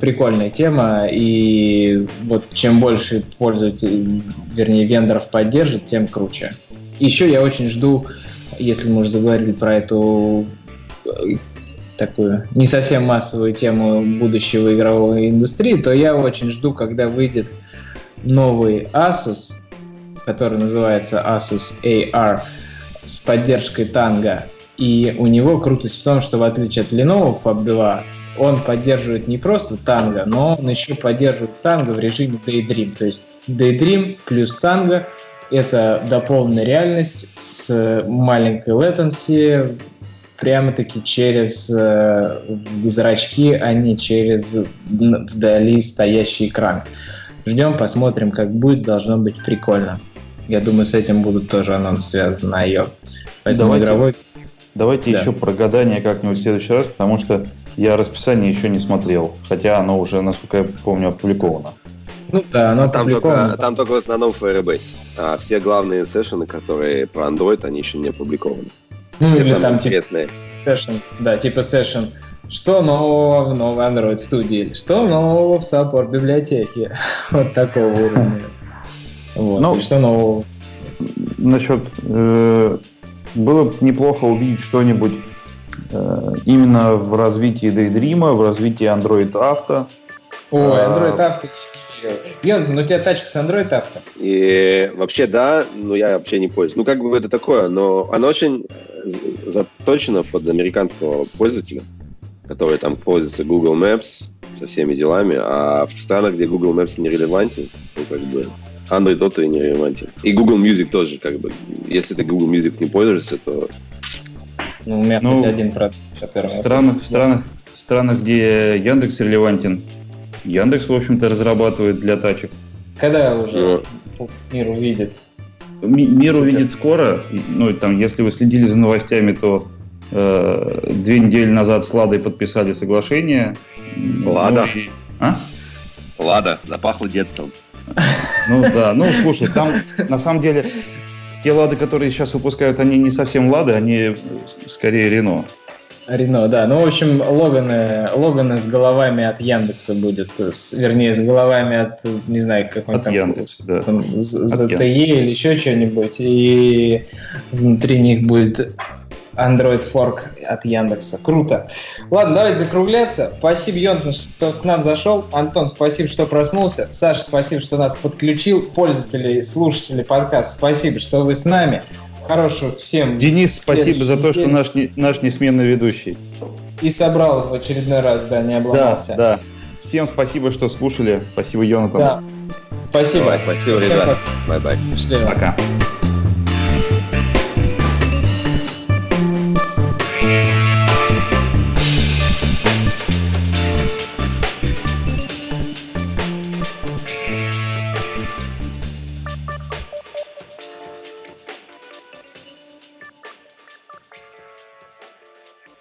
A: прикольная тема, и вот чем больше пользователей, вернее, вендоров поддержит, тем круче. Еще я очень жду, если мы уже заговорили про эту э, такую не совсем массовую тему будущего игровой индустрии, то я очень жду, когда выйдет новый Asus, который называется Asus AR с поддержкой танго. И у него крутость в том, что в отличие от Lenovo Fab 2, он поддерживает не просто танго, но он еще поддерживает танго в режиме Daydream. То есть Daydream плюс танго — это дополненная реальность с маленькой latency, прямо-таки через э, зрачки, а не через вдали стоящий экран. Ждем, посмотрим, как будет. Должно быть прикольно. Я думаю, с этим будут тоже анонсы связаны на ее.
B: Поэтому давайте, игровой... Давайте да. еще про гадание как-нибудь в следующий раз, потому что я расписание еще не смотрел, хотя оно уже, насколько я помню, опубликовано.
C: Ну да, оно там только, там только в основном Firebase. А все главные сессионы, которые про Android, они еще не опубликованы.
A: Ну, или там типа интересные. Типа, session, да, типа session. Что нового в новой Android студии? Что нового в Support библиотеке? вот такого уровня. Вот. Ну, что нового?
B: Насчет... Э, было бы неплохо увидеть что-нибудь Э, именно в развитии Daydream, в развитии Android Auto.
A: О, э, Android Auto Йон, ну у тебя тачка с Android Auto?
C: И вообще да, но я вообще не пользуюсь. Ну как бы это такое, но она очень заточена под американского пользователя, который там пользуется Google Maps со всеми делами, а в странах, где Google Maps не релевантен, ну как бы Android Auto не релевантен. И Google Music тоже, как бы, если ты Google Music не пользуешься, то
A: ну, у меня ну, хоть один продукт,
B: который... В странах, в, странах, в странах, где Яндекс релевантен, Яндекс, в общем-то, разрабатывает для тачек.
A: Когда уже ну, мир увидит?
B: Ми- мир увидит скоро. Ну, там, если вы следили за новостями, то э, две недели назад с Ладой подписали соглашение.
C: Лада? Ну, и... А? Лада, запахло детством.
B: Ну да, ну слушай, там на самом деле те лады, которые сейчас выпускают, они не совсем лады, они скорее Рено.
A: Рено, да. Ну, в общем, Логаны, Логаны с головами от Яндекса будет, с, вернее, с головами от, не знаю, какой-то
B: там... Яндекса, да. Там, от
A: ZTE или еще что-нибудь, и внутри них будет Android Fork от Яндекса. Круто. Ладно, давайте закругляться. Спасибо, Йонтон, что к нам зашел. Антон, спасибо, что проснулся. Саша, спасибо, что нас подключил. Пользователи, слушатели подкаста, спасибо, что вы с нами. Хорошего всем.
B: Денис, спасибо за то, что наш, наш несменный ведущий.
A: И собрал в очередной раз, да, не обломался.
B: Да, да. Всем спасибо, что слушали. Спасибо, Йонатан. Да.
A: Спасибо. Давай,
C: спасибо, ребята. Бай-бай.
B: Пока.